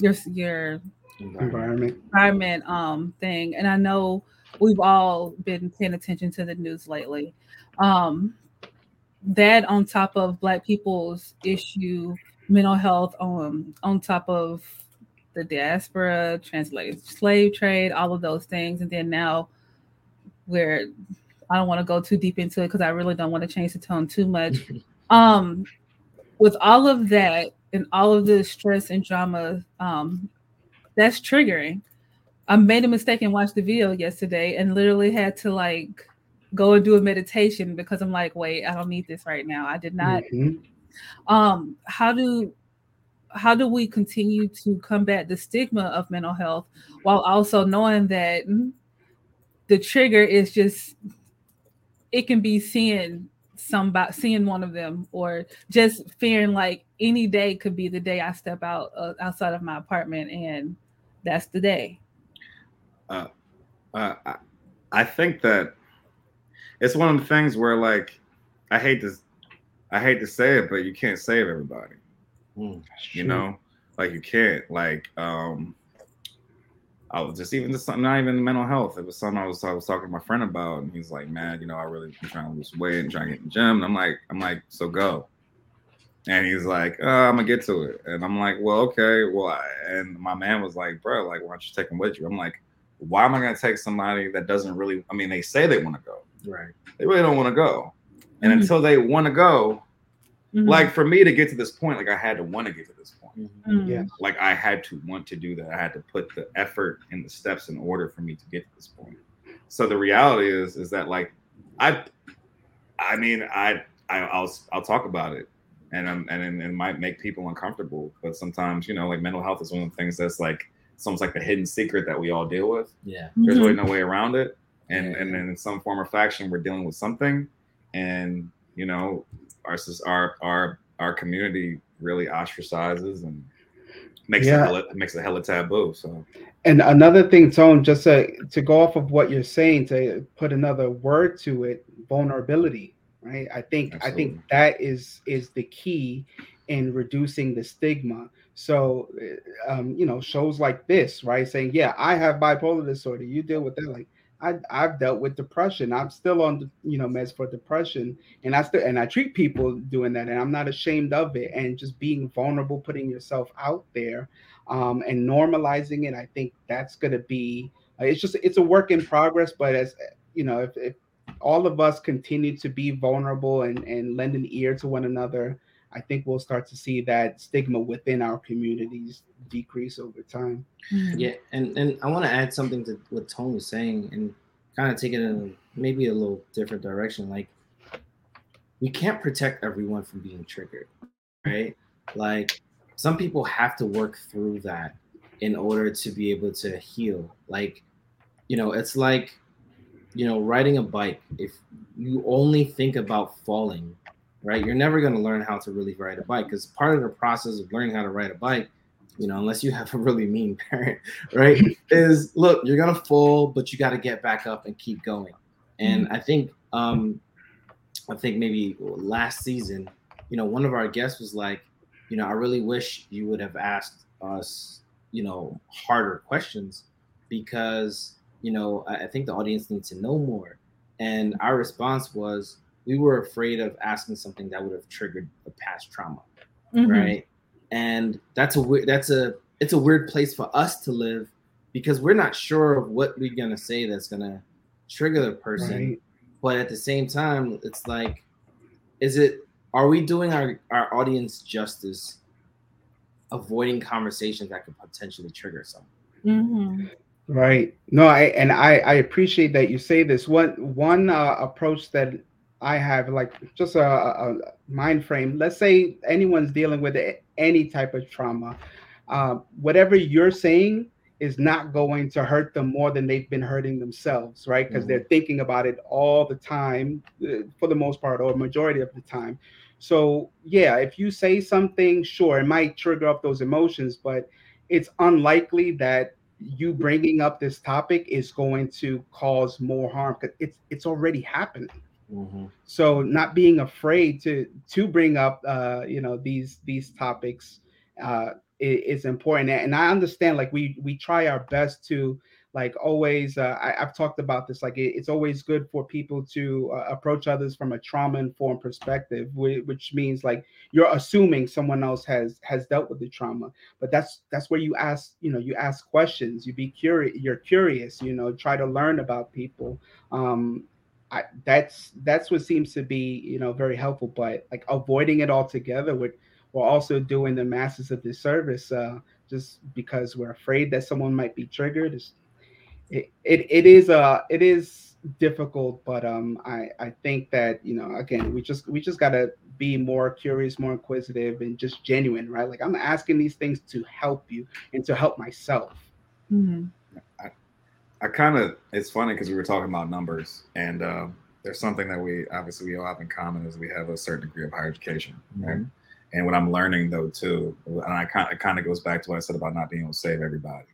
Speaker 1: your your
Speaker 3: environment.
Speaker 1: environment um thing. And i know we've all been paying attention to the news lately. Um that on top of black people's issue mental health on on top of the diaspora translated slave trade all of those things. And then now we're I don't want to go too deep into it because I really don't want to change the tone too much. um, with all of that and all of the stress and drama, um, that's triggering. I made a mistake and watched the video yesterday and literally had to like go and do a meditation because I'm like, wait, I don't need this right now. I did not. Mm-hmm. Um, how do how do we continue to combat the stigma of mental health while also knowing that the trigger is just it can be seeing somebody seeing one of them or just fearing like any day could be the day i step out uh, outside of my apartment and that's the day.
Speaker 4: Uh, uh, I, think that it's one of the things where like i hate to i hate to say it but you can't save everybody. Mm, you know? Like you can't like um I was just even just not even mental health. It was something I was I was talking to my friend about, and he's like, "Man, you know, I really am trying to lose weight and trying to get in the gym." And I'm like, "I'm like, so go." And he's like, oh, "I'm gonna get to it." And I'm like, "Well, okay, well." And my man was like, "Bro, like, why don't you take him with you?" I'm like, "Why am I gonna take somebody that doesn't really? I mean, they say they want to go,
Speaker 2: right?
Speaker 4: They really don't want to go, and mm-hmm. until they want to go, Mm-hmm. Like for me to get to this point, like I had to want to get to this point.
Speaker 3: Mm-hmm. Yeah.
Speaker 4: Like I had to want to do that. I had to put the effort and the steps in order for me to get to this point. So the reality is, is that like I, I mean, I, I will I'll talk about it, and um, and it might make people uncomfortable. But sometimes, you know, like mental health is one of the things that's like it's almost like the hidden secret that we all deal with.
Speaker 2: Yeah.
Speaker 4: There's really no way around it, and yeah. and then in some form or faction, we're dealing with something, and you know, our our our our community really ostracizes and makes yeah. it hella, makes it hella taboo. So,
Speaker 3: and another thing, Tone, just to to go off of what you're saying, to put another word to it, vulnerability. Right. I think Absolutely. I think that is is the key in reducing the stigma. So, um, you know, shows like this, right, saying, "Yeah, I have bipolar disorder. You deal with that." Like, I, I've dealt with depression. I'm still on, you know, meds for depression, and I still and I treat people doing that, and I'm not ashamed of it. And just being vulnerable, putting yourself out there, um, and normalizing it. I think that's going to be. Uh, it's just it's a work in progress, but as you know, if, if all of us continue to be vulnerable and and lend an ear to one another, I think we'll start to see that stigma within our communities decrease over time.
Speaker 2: Mm-hmm. Yeah, and and I want to add something to what Tone was saying and kind of take it in maybe a little different direction. Like we can't protect everyone from being triggered, right? Like some people have to work through that in order to be able to heal. Like, you know, it's like, you know, riding a bike. If you only think about falling, right, you're never going to learn how to really ride a bike because part of the process of learning how to ride a bike you know, unless you have a really mean parent, right? is look, you're gonna fall, but you got to get back up and keep going. And mm-hmm. I think, um, I think maybe last season, you know, one of our guests was like, you know, I really wish you would have asked us, you know, harder questions because, you know, I think the audience needs to know more. And our response was, we were afraid of asking something that would have triggered a past trauma, mm-hmm. right? and that's a that's a it's a weird place for us to live because we're not sure of what we're gonna say that's gonna trigger the person. Right. But at the same time, it's like, is it are we doing our, our audience justice avoiding conversations that could potentially trigger someone?
Speaker 3: Mm-hmm. Right. No, I and I I appreciate that you say this. One one uh, approach that I have like just a, a, mind frame. Let's say anyone's dealing with any type of trauma. Uh, whatever you're saying is not going to hurt them more than they've been hurting themselves, right? Because mm-hmm. they're thinking about it all the time, uh, for the most part, or majority of the time. So, yeah, if you say something, sure, it might trigger up those emotions, but it's unlikely that you bringing up this topic is going to cause more harm because it's it's already happening Mm-hmm. So not being afraid to to bring up uh, you know these these topics uh, is, important, and I understand like we we try our best to like always uh, I, have talked about this like it, it's always good for people to uh, approach others from a trauma informed perspective which, which means like you're assuming someone else has has dealt with the trauma but that's that's where you ask you know you ask questions you be curious you're curious you know try to learn about people um I, that's that's what seems to be you know very helpful. But like avoiding it altogether, we're, we're also doing the masses of disservice uh, just because we're afraid that someone might be triggered. It's, it, it it is uh it is difficult, but um I I think that you know again we just we just gotta be more curious, more inquisitive, and just genuine, right? Like I'm asking these things to help you and to help myself. Mm-hmm.
Speaker 4: I kind of it's funny because we were talking about numbers, and uh, there's something that we obviously we all have in common is we have a certain degree of higher education, right? Mm-hmm. And what I'm learning though too, and I kind it kind of goes back to what I said about not being able to save everybody.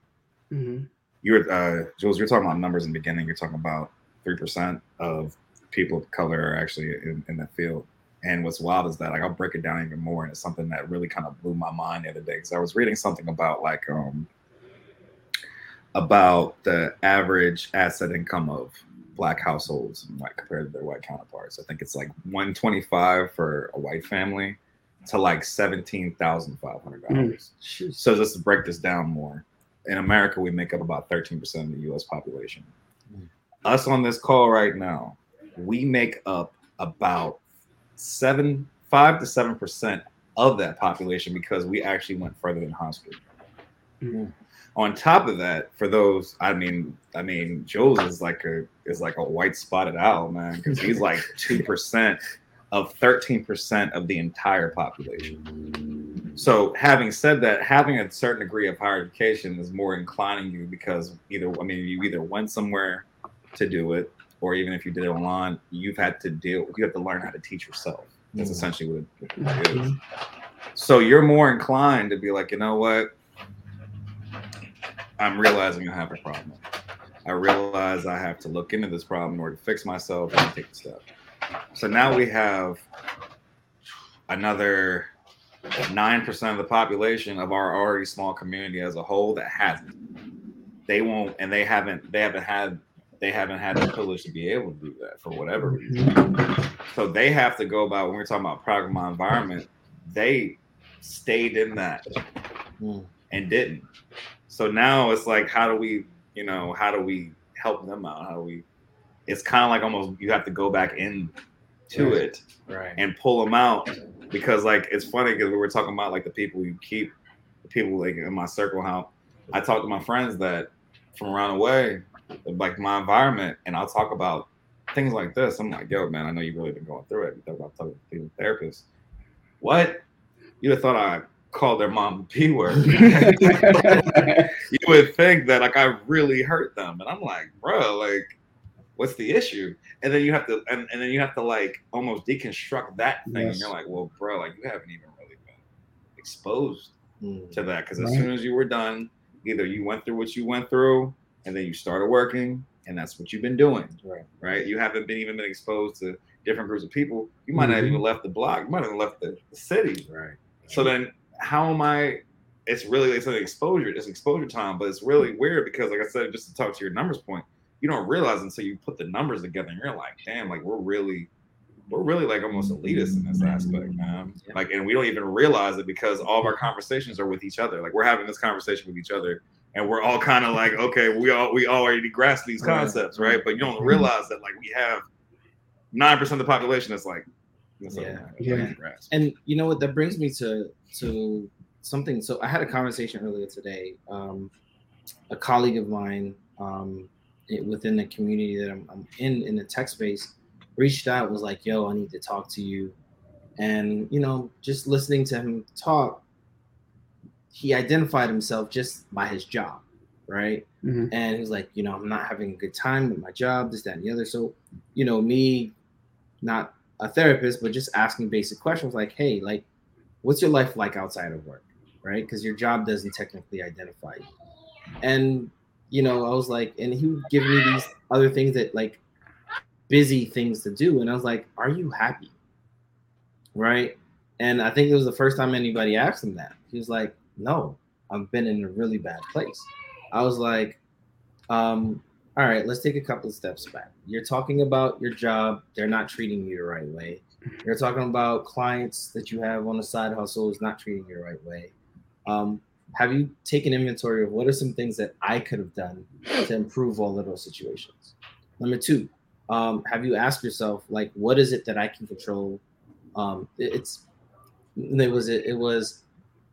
Speaker 4: Mm-hmm. You were uh, Jules, you're talking about numbers in the beginning. You're talking about three percent of people of color are actually in, in that field. And what's wild is that like I'll break it down even more, and it's something that really kind of blew my mind the other day because I was reading something about like um about the average asset income of black households like compared to their white counterparts. I think it's like 125 for a white family to like seventeen thousand five hundred dollars. Mm. So just to break this down more, in America we make up about 13% of the US population. Mm. Us on this call right now, we make up about seven, five to seven percent of that population because we actually went further than high school. Mm on top of that, for those, I mean, I mean, Jules is like a is like a white spotted owl, man, because he's like two percent of thirteen percent of the entire population. So, having said that, having a certain degree of higher education is more inclining you because either, I mean, you either went somewhere to do it, or even if you did it online, you've had to deal, you have to learn how to teach yourself. That's mm. essentially what it, what it is. So you're more inclined to be like, you know what? I'm realizing I have a problem. I realize I have to look into this problem in order to fix myself and take the step. So now we have another 9% of the population of our already small community as a whole that hasn't. They won't, and they haven't, they haven't had they haven't had the privilege to be able to do that for whatever reason. So they have to go about when we're talking about my environment, they stayed in that
Speaker 2: Mm.
Speaker 4: and didn't. So now it's like, how do we, you know, how do we help them out? How do we? It's kind of like almost you have to go back in to
Speaker 2: Right.
Speaker 4: it
Speaker 2: Right.
Speaker 4: and pull them out because like it's funny because we were talking about like the people you keep, the people like in my circle. How I talk to my friends that from around the way, like my environment, and I'll talk about things like this. I'm like, yo, man, I know you've really been going through it. You talk about talking to a therapist. What? You'd have thought I called their mom the P word. you would think that like I really hurt them. And I'm like, bro, like, what's the issue? And then you have to and, and then you have to like almost deconstruct that thing. And you're like, well, bro, like you haven't even really been exposed
Speaker 2: Mm.
Speaker 4: to that. Because as
Speaker 3: Right.
Speaker 4: soon as you were done, either you went through what you went through and then you started working, and that's what you've been doing.
Speaker 2: Right.
Speaker 4: Right. You haven't been even been exposed to different groups of people. You might not have
Speaker 3: Mhm.
Speaker 4: even left the block. You might have left the, the city.
Speaker 2: Right.
Speaker 4: So then, how am I? It's really it's an exposure. It's exposure time, but it's really mm-hmm. weird because, like I said, just to talk to your numbers point, you don't realize until you put the numbers together, and you're like, damn, like we're really, we're really like almost elitist in this aspect, mm-hmm. man.
Speaker 2: Yeah.
Speaker 4: Like, and we don't even realize it because all of our conversations are with each other. Like we're having this conversation with each other, and we're all kind of like, okay, we all we already grasp these concepts, right? Mm-hmm. But you don't realize that like we have nine percent of the population that's like, that's
Speaker 2: Yeah.
Speaker 3: Yeah.
Speaker 4: grasp.
Speaker 2: And you know what? That brings me to to something. So I had a conversation earlier today. Um, a colleague of mine um, it- within the community that I'm, I'm in in the tech space reached out was like, "Yo, I need to talk to you." And you know, just listening to him talk, he identified himself just by his job, right?
Speaker 3: Mhm.
Speaker 2: and he was like, you know, I'm not having a good time with my job, this, that, and the other. So, you know, me, not a therapist, but just asking basic questions like, hey, like, what's your life like outside of work, right? Because your job doesn't technically identify you. And you know, I was like, and he would give me these other things that like busy things to do, and I was like, are you happy, right? And I think it was the first time anybody asked him that. He was like, no, I've been in a really bad place. I was like, um, all right, let's take a couple of steps back. You're talking about your job, they're not treating you the right way. You're talking about clients that you have on the side hustle is not treating you the right way. Um, have you taken inventory of what are some things that I could have done to improve all of those situations? Number two, um, have you asked yourself like, what is it that I can control? Um, it- it's it was it, it was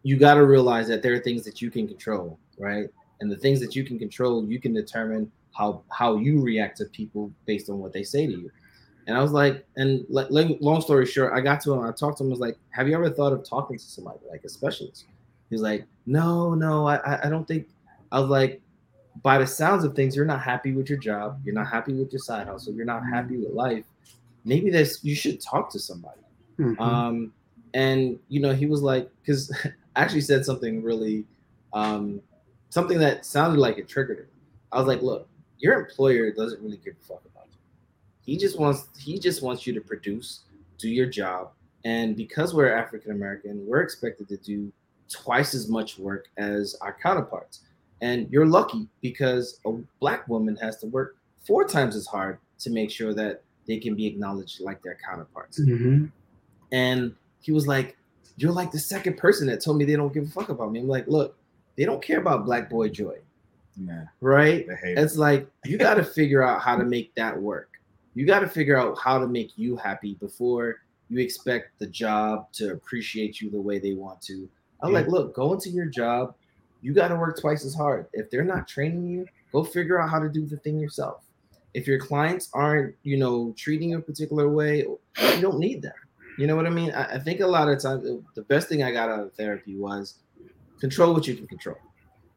Speaker 2: you got to realize that there are things that you can control, right? And the things that you can control, you can determine how how you react to people based on what they say to you. And I was like, and like, long story short, I got to him. I talked to him. I was like, "Have you ever thought of talking to somebody like a specialist?" He's like, "No, no, I, I- don't think." I was like, "By the sounds of things, you're not happy with your job. You're not happy with your side hustle. You're not happy with life. Maybe this you should talk to somebody."
Speaker 3: Mhm.
Speaker 2: Um, and you know, he was like, because I actually said something really, um, something that sounded like it triggered him. I was like, look, your employer doesn't really give a fuck about you. He just wants he just wants you to produce, do your job, and because we're African American, we're expected to do twice as much work as our counterparts. And you're lucky because a black woman has to work four times as hard to make sure that they can be acknowledged like their counterparts.
Speaker 3: Mhm.
Speaker 2: And he was like, You're like the second person that told me they don't give a fuck about me. I'm like, Look, they don't care about Black Boy Joy,
Speaker 4: Yeah,
Speaker 2: right?
Speaker 4: they hate it.
Speaker 2: It's like, you got to figure out how to make that work. You got to figure out how to make you happy before you expect the job to appreciate you the way they want to. I'm like, Look, go into your job. You got to work twice as hard. If they're not training you, go figure out how to do the thing yourself. If your clients aren't, you know, treating you a particular way, you don't need them. You know what I mean? I, I think a lot of times the best thing I got out of therapy was control what you can control.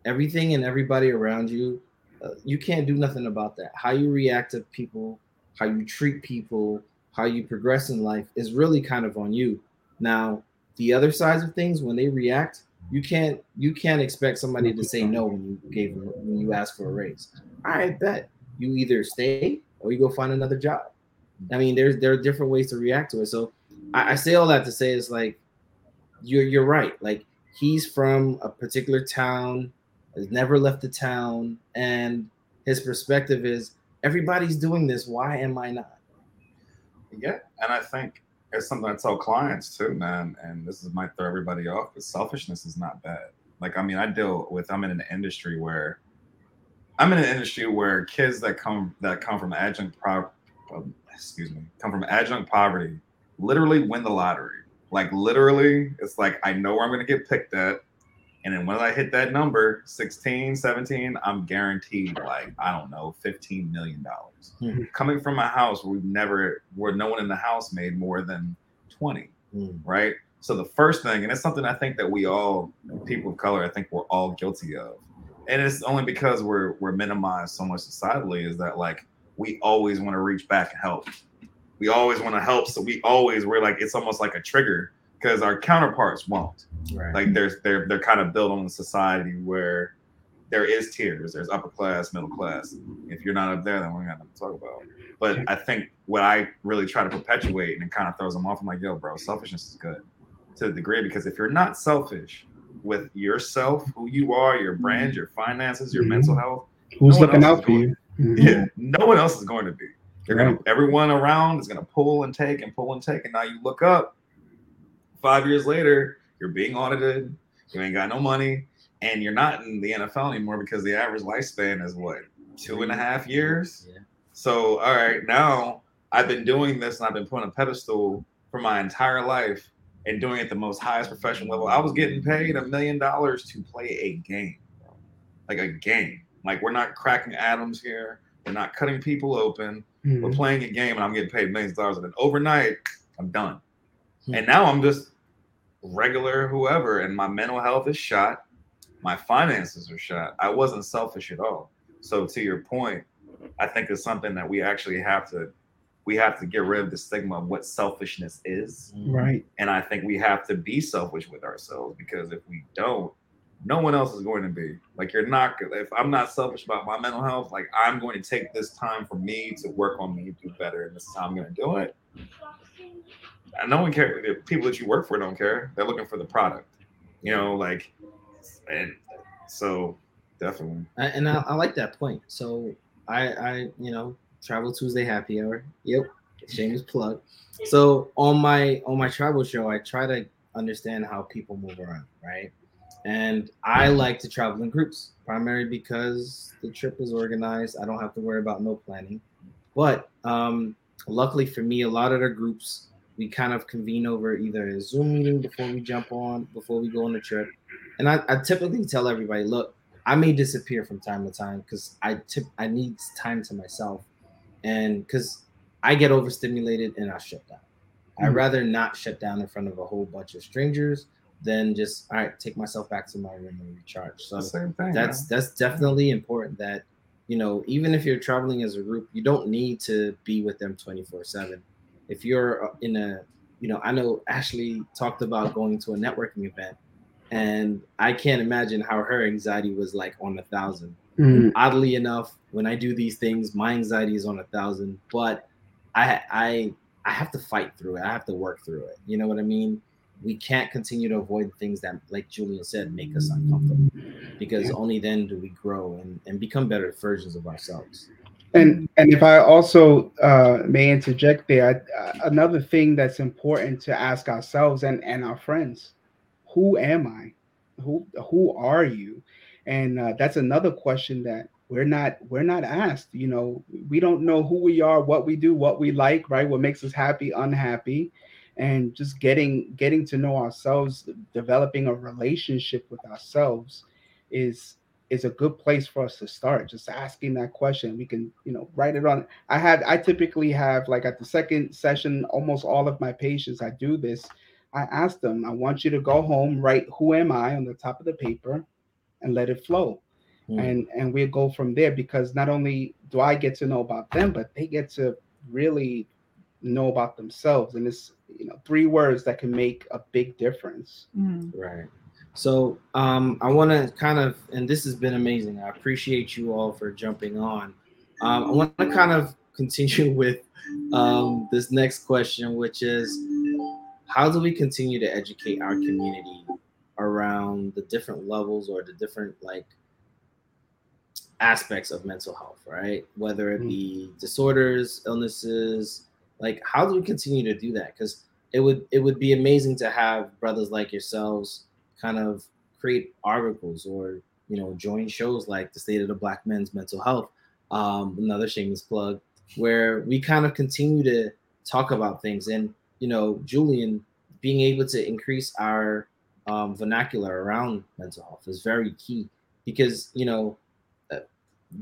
Speaker 2: Everything and everybody around you, uh, you can't do nothing about that. How you react to people, how you treat people, how you progress in life is really kind of on you. Now, the other sides of things, when they react, you can't you can't expect somebody to say no when you gave when you ask for a raise. I bet you either stay or you go find another job. I mean, there's there are different ways to react to it. So I, I say all that to say it's like you're you're right. Like he's from a particular town, has never left the town, and his perspective is everybody's doing this. Why am I not?
Speaker 4: Yeah, and I think it's something I tell clients too, man. And this is might throw everybody off, but selfishness is not bad. Like, I mean, I deal with. I'm in an industry where I'm in an industry where kids that come that come from adjunct pro, um, excuse me, come from adjunct poverty, literally win the lottery. Like literally, it's like I know where I'm gonna get picked at. And then when I hit that number, 16, 17, I'm guaranteed like, I don't know, $15 million.
Speaker 2: Hmm.
Speaker 4: Coming from a house where we've never, where no one in the house made more than 20,
Speaker 2: Mm.
Speaker 4: right? So the first thing, and it's something I think that we all, people of color, I think we're all guilty of. And it's only because we're we're minimized so much societally is that like we always want to reach back and help. We always want to help. So we always we're like it's almost like a trigger because our counterparts won't
Speaker 2: Right.
Speaker 4: like there's they're they're kind of built on a society where there is tiers. There's upper class middle class. If you're not up there then we got going to talk about. But i think what i really try to perpetuate and it kind of throws them off i'm like yo bro selfishness is good to a degree because if you're not selfish with yourself who you are your brand your finances your
Speaker 3: Mhm.
Speaker 4: mental health
Speaker 3: Who's
Speaker 4: No
Speaker 3: looking out for you? Mhm.
Speaker 4: yeah no one else is going to be. You're gonna everyone around is gonna pull and take and pull and take. And now you look up five years later you're being audited you ain't got no money and you're not in the nfl anymore because the average lifespan is what two and a half years
Speaker 2: Yeah.
Speaker 4: so all right now i've been doing this and i've been put on a pedestal for my entire life and doing it at the most highest professional level i was getting paid a million dollars to play a game like a game like we're not cracking atoms here we're not cutting people open we're
Speaker 3: Mhm.
Speaker 4: playing a game and I'm getting paid millions of dollars, and then overnight I'm done.
Speaker 2: Hmm.
Speaker 4: And now I'm just regular whoever, and my mental health is shot, my finances are shot. I wasn't selfish at all. So to your point, I think it's something that we actually have to we have to get rid of the stigma of what selfishness is. Mm.
Speaker 3: Right.
Speaker 4: And I think we have to be selfish with ourselves because if we don't, no one else is going to be. Like you're not if I'm not selfish about my mental health, like I'm going to take this time for me to work on me do better, and this is how I'm going to do it. No one care. The people that you work for don't care. They're looking for the product. You know, like, and so definitely.
Speaker 2: And I, I like that point. So I, I, you know, travel Tuesday happy hour. Yep, shameless plug. So on my on my travel show, I try to understand how people move around, right? And I like to travel in groups, primarily because the trip is organized. I don't have to worry about no planning. But um, luckily for me, a lot of the groups we kind of convene over either a Zoom meeting before we jump on, before we go on the trip. And I, I typically tell everybody, look, I may disappear from time to time because I tip I need time to myself, and because I get overstimulated and I shut down. I'd
Speaker 3: Mhm.
Speaker 2: rather not shut down in front of a whole bunch of strangers than just all right, take myself back to my room and recharge. So
Speaker 4: same thing.
Speaker 2: that's that's definitely important that you know even if you're traveling as a group you don't need to be with them 24 7 if you're uh, in a you know i know ashley talked about going to a networking event and i can't imagine how her anxiety was like on a thousand.
Speaker 3: Mhm.
Speaker 2: oddly enough when i do these things my anxiety is on a thousand but i i i have to fight through it. I have to work through it. You know what i mean? We can't continue to avoid things that like julian said make us uncomfortable because only then do we grow and, and become better versions of ourselves
Speaker 3: And and if I also uh, may interject there, uh, another thing that's important to ask ourselves and and our friends, who am I? Who who are you? And uh, that's another question that we're not we're not asked. You know, we don't know who we are, what we do, what we like, right? What makes us happy, unhappy, and just getting getting to know ourselves, developing a relationship with ourselves, is is a good place for us to start just asking that question. We can you know write it on. I had i typically have like at the second session almost all of my patients i do this i ask them i want you to go home write who am i on the top of the paper and let it flow.
Speaker 2: Hmm.
Speaker 3: and and we go from there because not only do i get to know about them but they get to really know about themselves. And it's you know three words that can make a big difference.
Speaker 1: Mm.
Speaker 2: right so um i want to kind of and this has been amazing i appreciate you all for jumping on um, i want to kind of continue with um this next question which is how do we continue to educate our community around the different levels or the different like aspects of mental health, right? Whether it be disorders, illnesses, like how do we continue to do that? Because it would it would be amazing to have brothers like yourselves kind of create articles or you know join shows like the State of the Black Men's Mental Health, um, another shameless plug, where we kind of continue to talk about things and you know Julian being able to increase our um, vernacular around mental health is very key because you know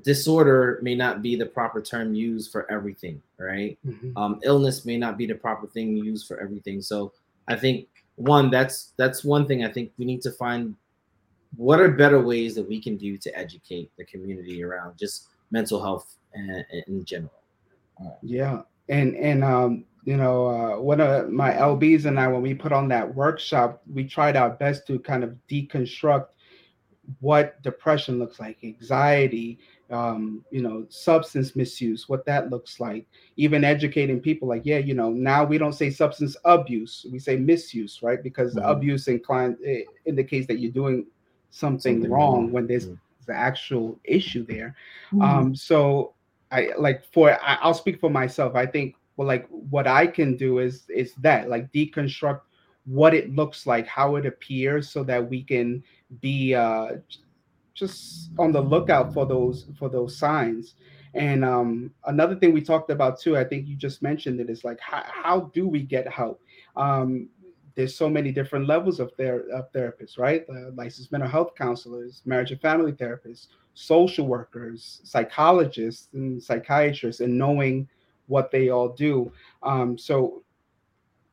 Speaker 2: disorder may not be the proper term used for everything, right? Mm-hmm. Um, illness may not be the proper thing used for everything. So I think one that's that's one thing I think we need to find what are better ways that we can do to educate the community around just mental health in, in general.
Speaker 3: Yeah, and and um, you know, uh, one of my LBs and I, when we put on that workshop, we tried our best to kind of deconstruct what depression looks like, anxiety, um, you know, substance misuse, what that looks like, even educating people like, yeah, you know, now we don't say substance abuse, we say misuse, right? Because mm-hmm. abuse incline, indicates that you're doing something, something wrong, wrong, when there's mm-hmm. the actual issue there. Mm-hmm. Um, so I like for I, I'll speak for myself. I think well, like what I can do is is that like deconstruct what it looks like, how it appears, so that we can be uh, just on the lookout for those for those signs. And um, another thing we talked about too, I think you just mentioned it, is like how, how do we get help? Um, there's so many different levels of, ther- of therapists, right? Uh, licensed mental health counselors, marriage and family therapists, social workers, psychologists, and psychiatrists, and knowing what they all do. Um, so,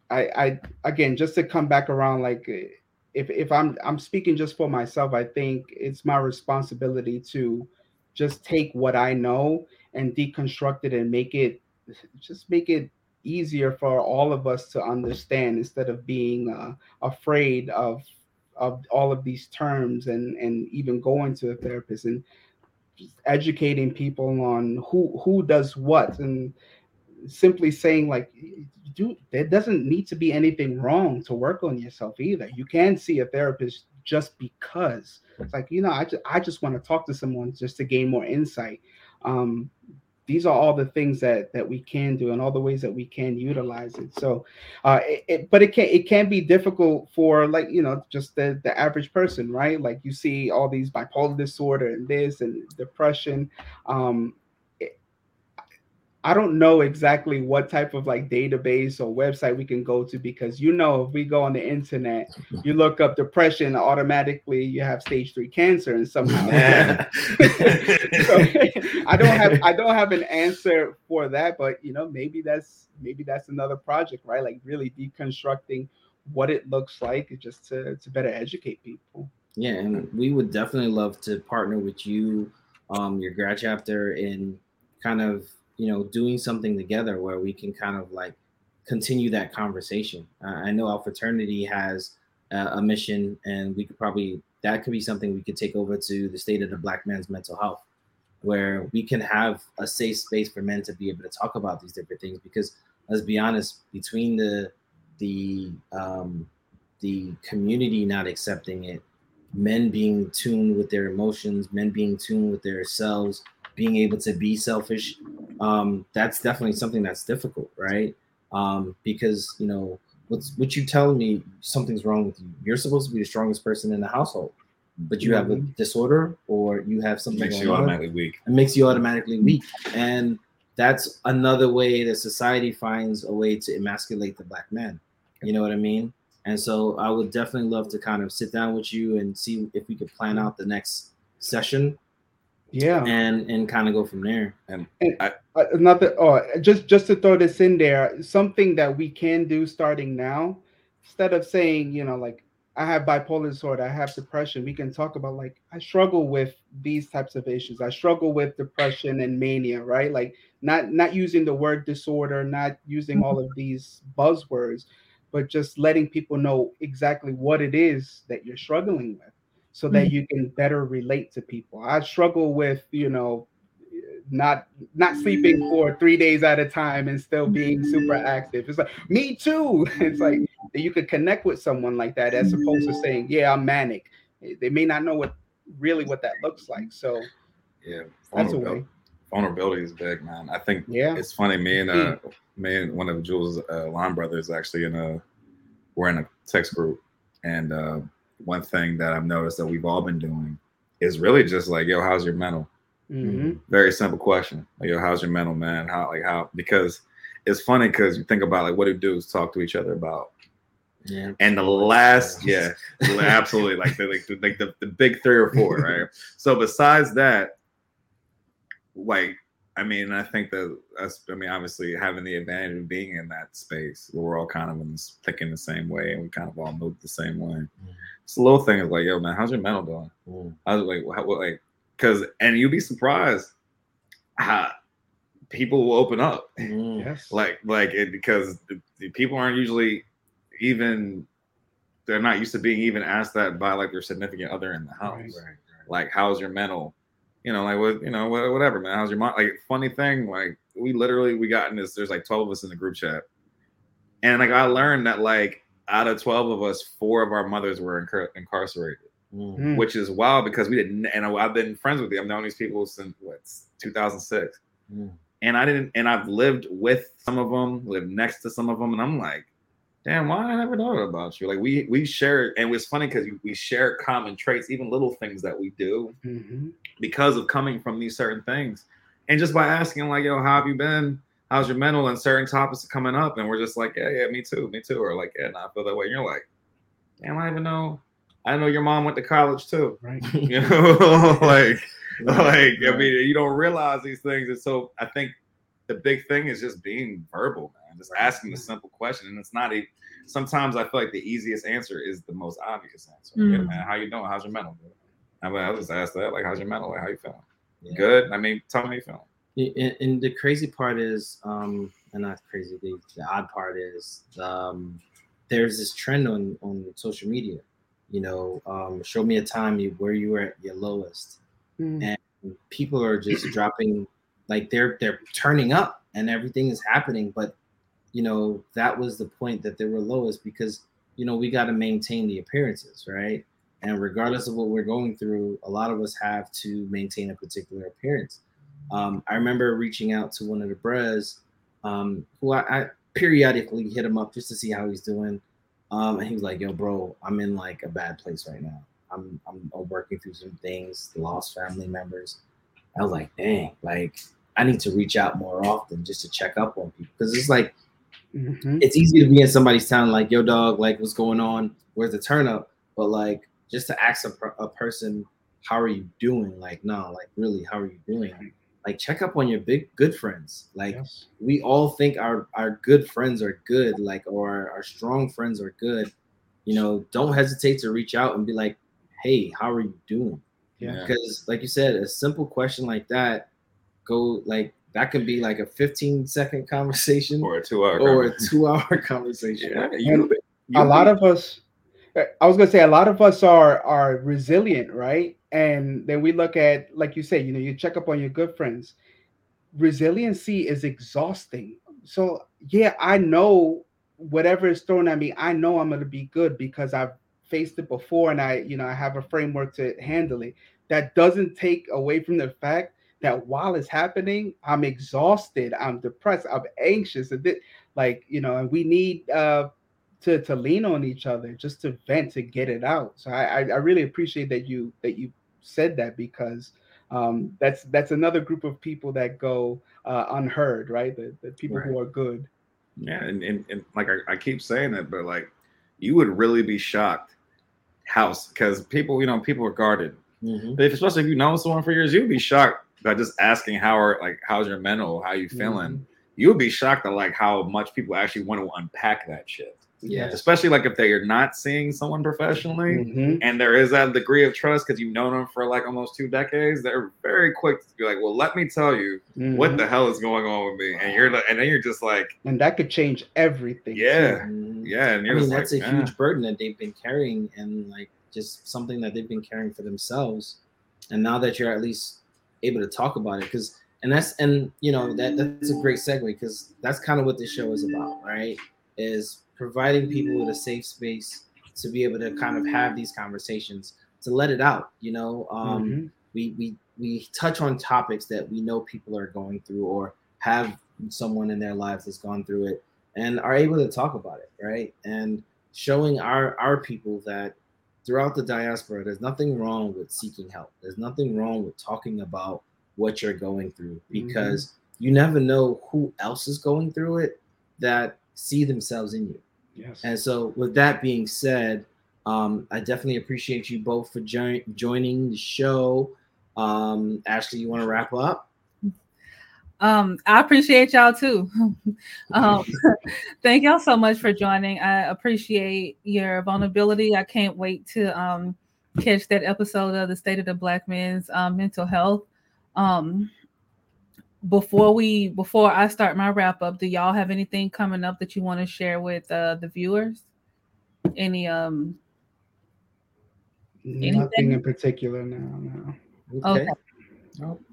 Speaker 3: I, I again, just to come back around, like if if I'm I'm speaking just for myself, I think it's my responsibility to just take what I know and deconstruct it and make it just make it easier for all of us to understand instead of being uh, afraid of of all of these terms and and even going to a therapist and educating people on who who does what and simply saying like do there doesn't need to be anything wrong to work on yourself either. You can see a therapist just because it's like you know I just I just want to talk to someone just to gain more insight. Um, these are all the things that that we can do and all the ways that we can utilize it so uh it, it, but it can it can be difficult for like you know just the the average person right like you see all these bipolar disorder and this and depression um I don't know exactly what type of like database or website we can go to because you know if we go on the internet, you look up depression, automatically you have stage three cancer and somehow. so, I don't have I don't have an answer for that, but you know maybe that's maybe that's another project, right? Like really deconstructing what it looks like just to to better educate people.
Speaker 2: Yeah, and we would definitely love to partner with you, um, your grad chapter in kind of you know, doing something together where we can kind of like continue that conversation. Uh, I know our fraternity has uh, a mission, and we could probably that could be something we could take over to the state of the black man's mental health, where we can have a safe space for men to be able to talk about these different things. Because let's be honest, between the the um, the community not accepting it, men being tuned with their emotions, men being tuned with their selves, being able to be selfish, um, that's definitely something that's difficult, right? Um, because you know what's what you tell me something's wrong with you. You're supposed to be the strongest person in the household, but you mm-hmm. have a mm-hmm. disorder or you have something
Speaker 4: makes you automatically
Speaker 2: on,
Speaker 4: weak.
Speaker 2: It makes you automatically weak, and that's another way that society finds a way to emasculate the black man. You know what I mean? And so I would definitely love to kind of sit down with you and see if we could plan out the next session
Speaker 3: yeah.
Speaker 2: and and kind of go from there.
Speaker 3: And, and I, another oh just just to throw this in there something that we can do starting now instead of saying you know like i have bipolar disorder i have depression we can talk about like i struggle with these types of issues. I struggle with depression and mania right? Like not not using the word disorder not using mm-hmm. all of these buzzwords but just letting people know exactly what it is that you're struggling with so that mm-hmm. you can better relate to people. I struggle with, you know, not not sleeping for three days at a time and still being super active. It's like me too. It's like you could connect with someone like that as opposed to saying, "Yeah, I'm manic." They may not know what really what that looks like. So
Speaker 4: Yeah,
Speaker 3: That's a
Speaker 4: vulnerability,
Speaker 3: way.
Speaker 4: vulnerability is big, man. I think
Speaker 3: Yeah.
Speaker 4: it's funny. Me and uh, me and one of Jules' uh, line brothers actually in a we're in a text group, and uh, one thing that I've noticed that we've all been doing is really just like, yo, how's your mental?
Speaker 3: hmm
Speaker 4: Very simple question. Like, yo, how's your mental, man? How like how because it's funny because you think about like what do dudes talk to each other about
Speaker 2: Yeah.
Speaker 4: and the last, yeah, absolutely, like the like the, like the, the big three or four, right? so besides that, like, I mean, I think that us, I mean, obviously having the advantage of being in that space, we're all kind of in this, thinking the same way, and we kind of all move the same way. It's a little thing is like, yo, man, how's your mental doing?
Speaker 2: Mm.
Speaker 4: I was like, how, what, like, because, and you'd be surprised how people will open up
Speaker 2: Mm.
Speaker 3: Yes.
Speaker 4: like like it because the, the people aren't usually even they're not used to being even asked that by like their significant other in the house
Speaker 3: Right.
Speaker 2: Right.
Speaker 4: like how's your mental you know like what you know whatever man how's your mind like funny thing like we literally we got in this there's like 12 of us in the group chat and like i learned that like out of 12 of us four of our mothers were incar- incarcerated
Speaker 2: Mm.
Speaker 3: Mm.
Speaker 4: which is wild because we didn't and i've been friends with them i've known these people since what 2006
Speaker 2: Mm.
Speaker 4: and I didn't, and I've lived with some of them, lived next to some of them, and I'm like, damn, why I never thought about you? Like we we share, and it's funny because we share common traits, even little things that we do
Speaker 3: hmm
Speaker 4: because of coming from these certain things, and just by asking like, yo, how have you been? How's your mental? And certain topics are coming up, and we're just like, yeah, yeah, me too, me too, or like, yeah, nah, I feel that way. And you're like, damn, I even know. I know your mom went to college too.
Speaker 3: Right.
Speaker 4: You know, like like I mean, you don't realize these things, and so I think the big thing is just being verbal, man. Just asking the simple question, and it's not a. Sometimes I feel like the easiest answer is the most obvious answer. Yeah,
Speaker 1: Mm.
Speaker 4: man, how you doing? How's your mental? I mean, I'll just ask that, like, how's your mental? Like, how you feeling?
Speaker 2: Yeah.
Speaker 4: Good. I mean, tell me how you feeling.
Speaker 2: And, and the crazy part is, um, and not crazy, the, the odd part is, um, there's this trend on on social media. You know, um, show me a time you where you were at your lowest.
Speaker 3: Mm.
Speaker 2: people are just dropping like they're they're turning up and everything is happening but you know that was the point that they were lowest because you know we got to maintain the appearances right and regardless of what we're going through a lot of us have to maintain a particular appearance um, i remember reaching out to one of the bros um, who I, I periodically hit him up just to see how he's doing um, and he was like yo bro i'm in like a bad place right now I'm, I'm working through some things, lost family members. I was like, dang, like I need to reach out more often just to check up on people because it's like
Speaker 3: Mhm.
Speaker 2: it's easy to be in somebody's town, like yo, dog, like what's going on? Where's the turn up? But like just to ask a, a person, how are you doing? Like no, like really, how are you doing? Like check up on your big good friends. Like
Speaker 3: Yes.
Speaker 2: we all think our our good friends are good, like or our strong friends are good. You know, don't hesitate to reach out and be like, hey, how are you doing?
Speaker 3: Yeah.
Speaker 2: because like you said a simple question like that go like that could be like a 15 second conversation
Speaker 4: Or a two hour.
Speaker 2: or a two hour conversation
Speaker 4: Yeah, you, you
Speaker 3: a lot of us i was going to say a lot of us are are resilient right and then we look at like you say you know you check up on your good friends. Resiliency is exhausting. So yeah i know whatever is thrown at me i know i'm going to be good because i've faced it before and i you know i have a framework to handle it. That doesn't take away from the fact that while it's happening i'm exhausted i'm depressed i'm anxious and thi- like you know and we need uh to to lean on each other just to vent to get it out. So i, I really appreciate that you that you said that because um that's that's another group of people that go uh unheard right the, the people who are good
Speaker 4: Yeah, and, and, and like I, I keep saying it, but like you would really be shocked house because people, you know, people are guarded.
Speaker 2: Mhm.
Speaker 4: But if, especially if you know someone for years, you'd be shocked by just asking how are like how's your mental, how you feeling. You would be shocked at like how much people actually want to unpack that shit.
Speaker 2: Yeah
Speaker 4: Especially like if they are not seeing someone professionally.
Speaker 3: Mhm.
Speaker 4: And there is that degree of trust because you've known them for like almost two decades. They're very quick to be like, "Well, let me tell you what
Speaker 3: Mhm.
Speaker 4: the hell is going on with me," and you're like, and then you're just like,
Speaker 3: and that could change everything
Speaker 4: Yeah.
Speaker 2: Mhm.
Speaker 4: "Yeah," and
Speaker 2: i
Speaker 4: you're
Speaker 2: mean that's
Speaker 4: like,
Speaker 2: a
Speaker 4: "Yeah."
Speaker 2: huge burden that they've been carrying and like just something that they've been carrying for themselves and now that you're at least able to talk about it because and that's and you know that that's a great segue because that's kind of what this show is about right is providing people with a safe space to be able to kind of have these conversations to let it out you know um
Speaker 3: Mhm.
Speaker 2: we we we touch on topics that we know people are going through or have someone in their lives that's gone through it and are able to talk about it, right? And showing our our people that throughout the diaspora, there's nothing wrong with seeking help. There's nothing wrong with talking about what you're going through mm-hmm. because mm-hmm. you never know who else is going through it that see themselves in you.
Speaker 3: Yes.
Speaker 2: And so, with that being said, um, I definitely appreciate you both for jo- joining the show. Um, Ashley, you want to wrap up?
Speaker 1: Um, I appreciate y'all too. um, thank y'all so much for joining. I appreciate your vulnerability. I can't wait to um, catch that episode of the State of the Black Men's um, Mental Health. Um, before we before I start my wrap up, do y'all have anything coming up that you want to share with uh, the viewers? Any um
Speaker 3: anything? nothing in particular now, no.
Speaker 1: Okay. okay.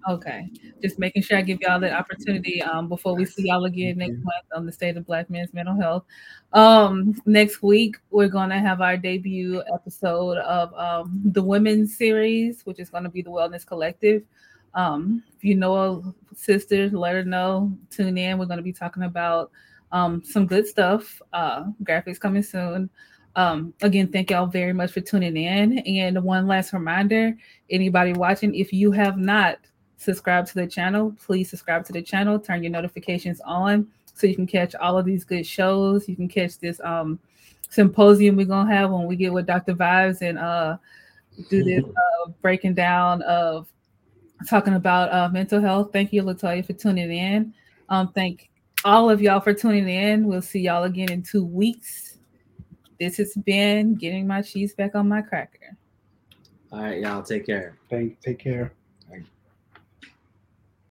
Speaker 1: Okay, just making sure I give y'all the opportunity um, before we see y'all again next month on the state of Black men's mental health. Um, next week we're gonna have our debut episode of um, the women's series, which is gonna be the Wellness Collective. Um, if you know sisters, let her know. Tune in. We're gonna be talking about um, some good stuff. Uh, graphics coming soon. Um, again, thank y'all very much for tuning in. And one last reminder anybody watching, if you have not subscribed to the channel, please subscribe to the channel, turn your notifications on so you can catch all of these good shows. You can catch this um, symposium we're gonna have when we get with Dr. Vibes and uh, do this uh, breaking down of talking about uh, mental health. Thank you, Latoya, for tuning in. Um, thank all of y'all for tuning in. We'll see y'all again in two weeks. This has been getting my cheese back on my cracker.
Speaker 2: All right, y'all. Take care.
Speaker 3: Thank. Take care.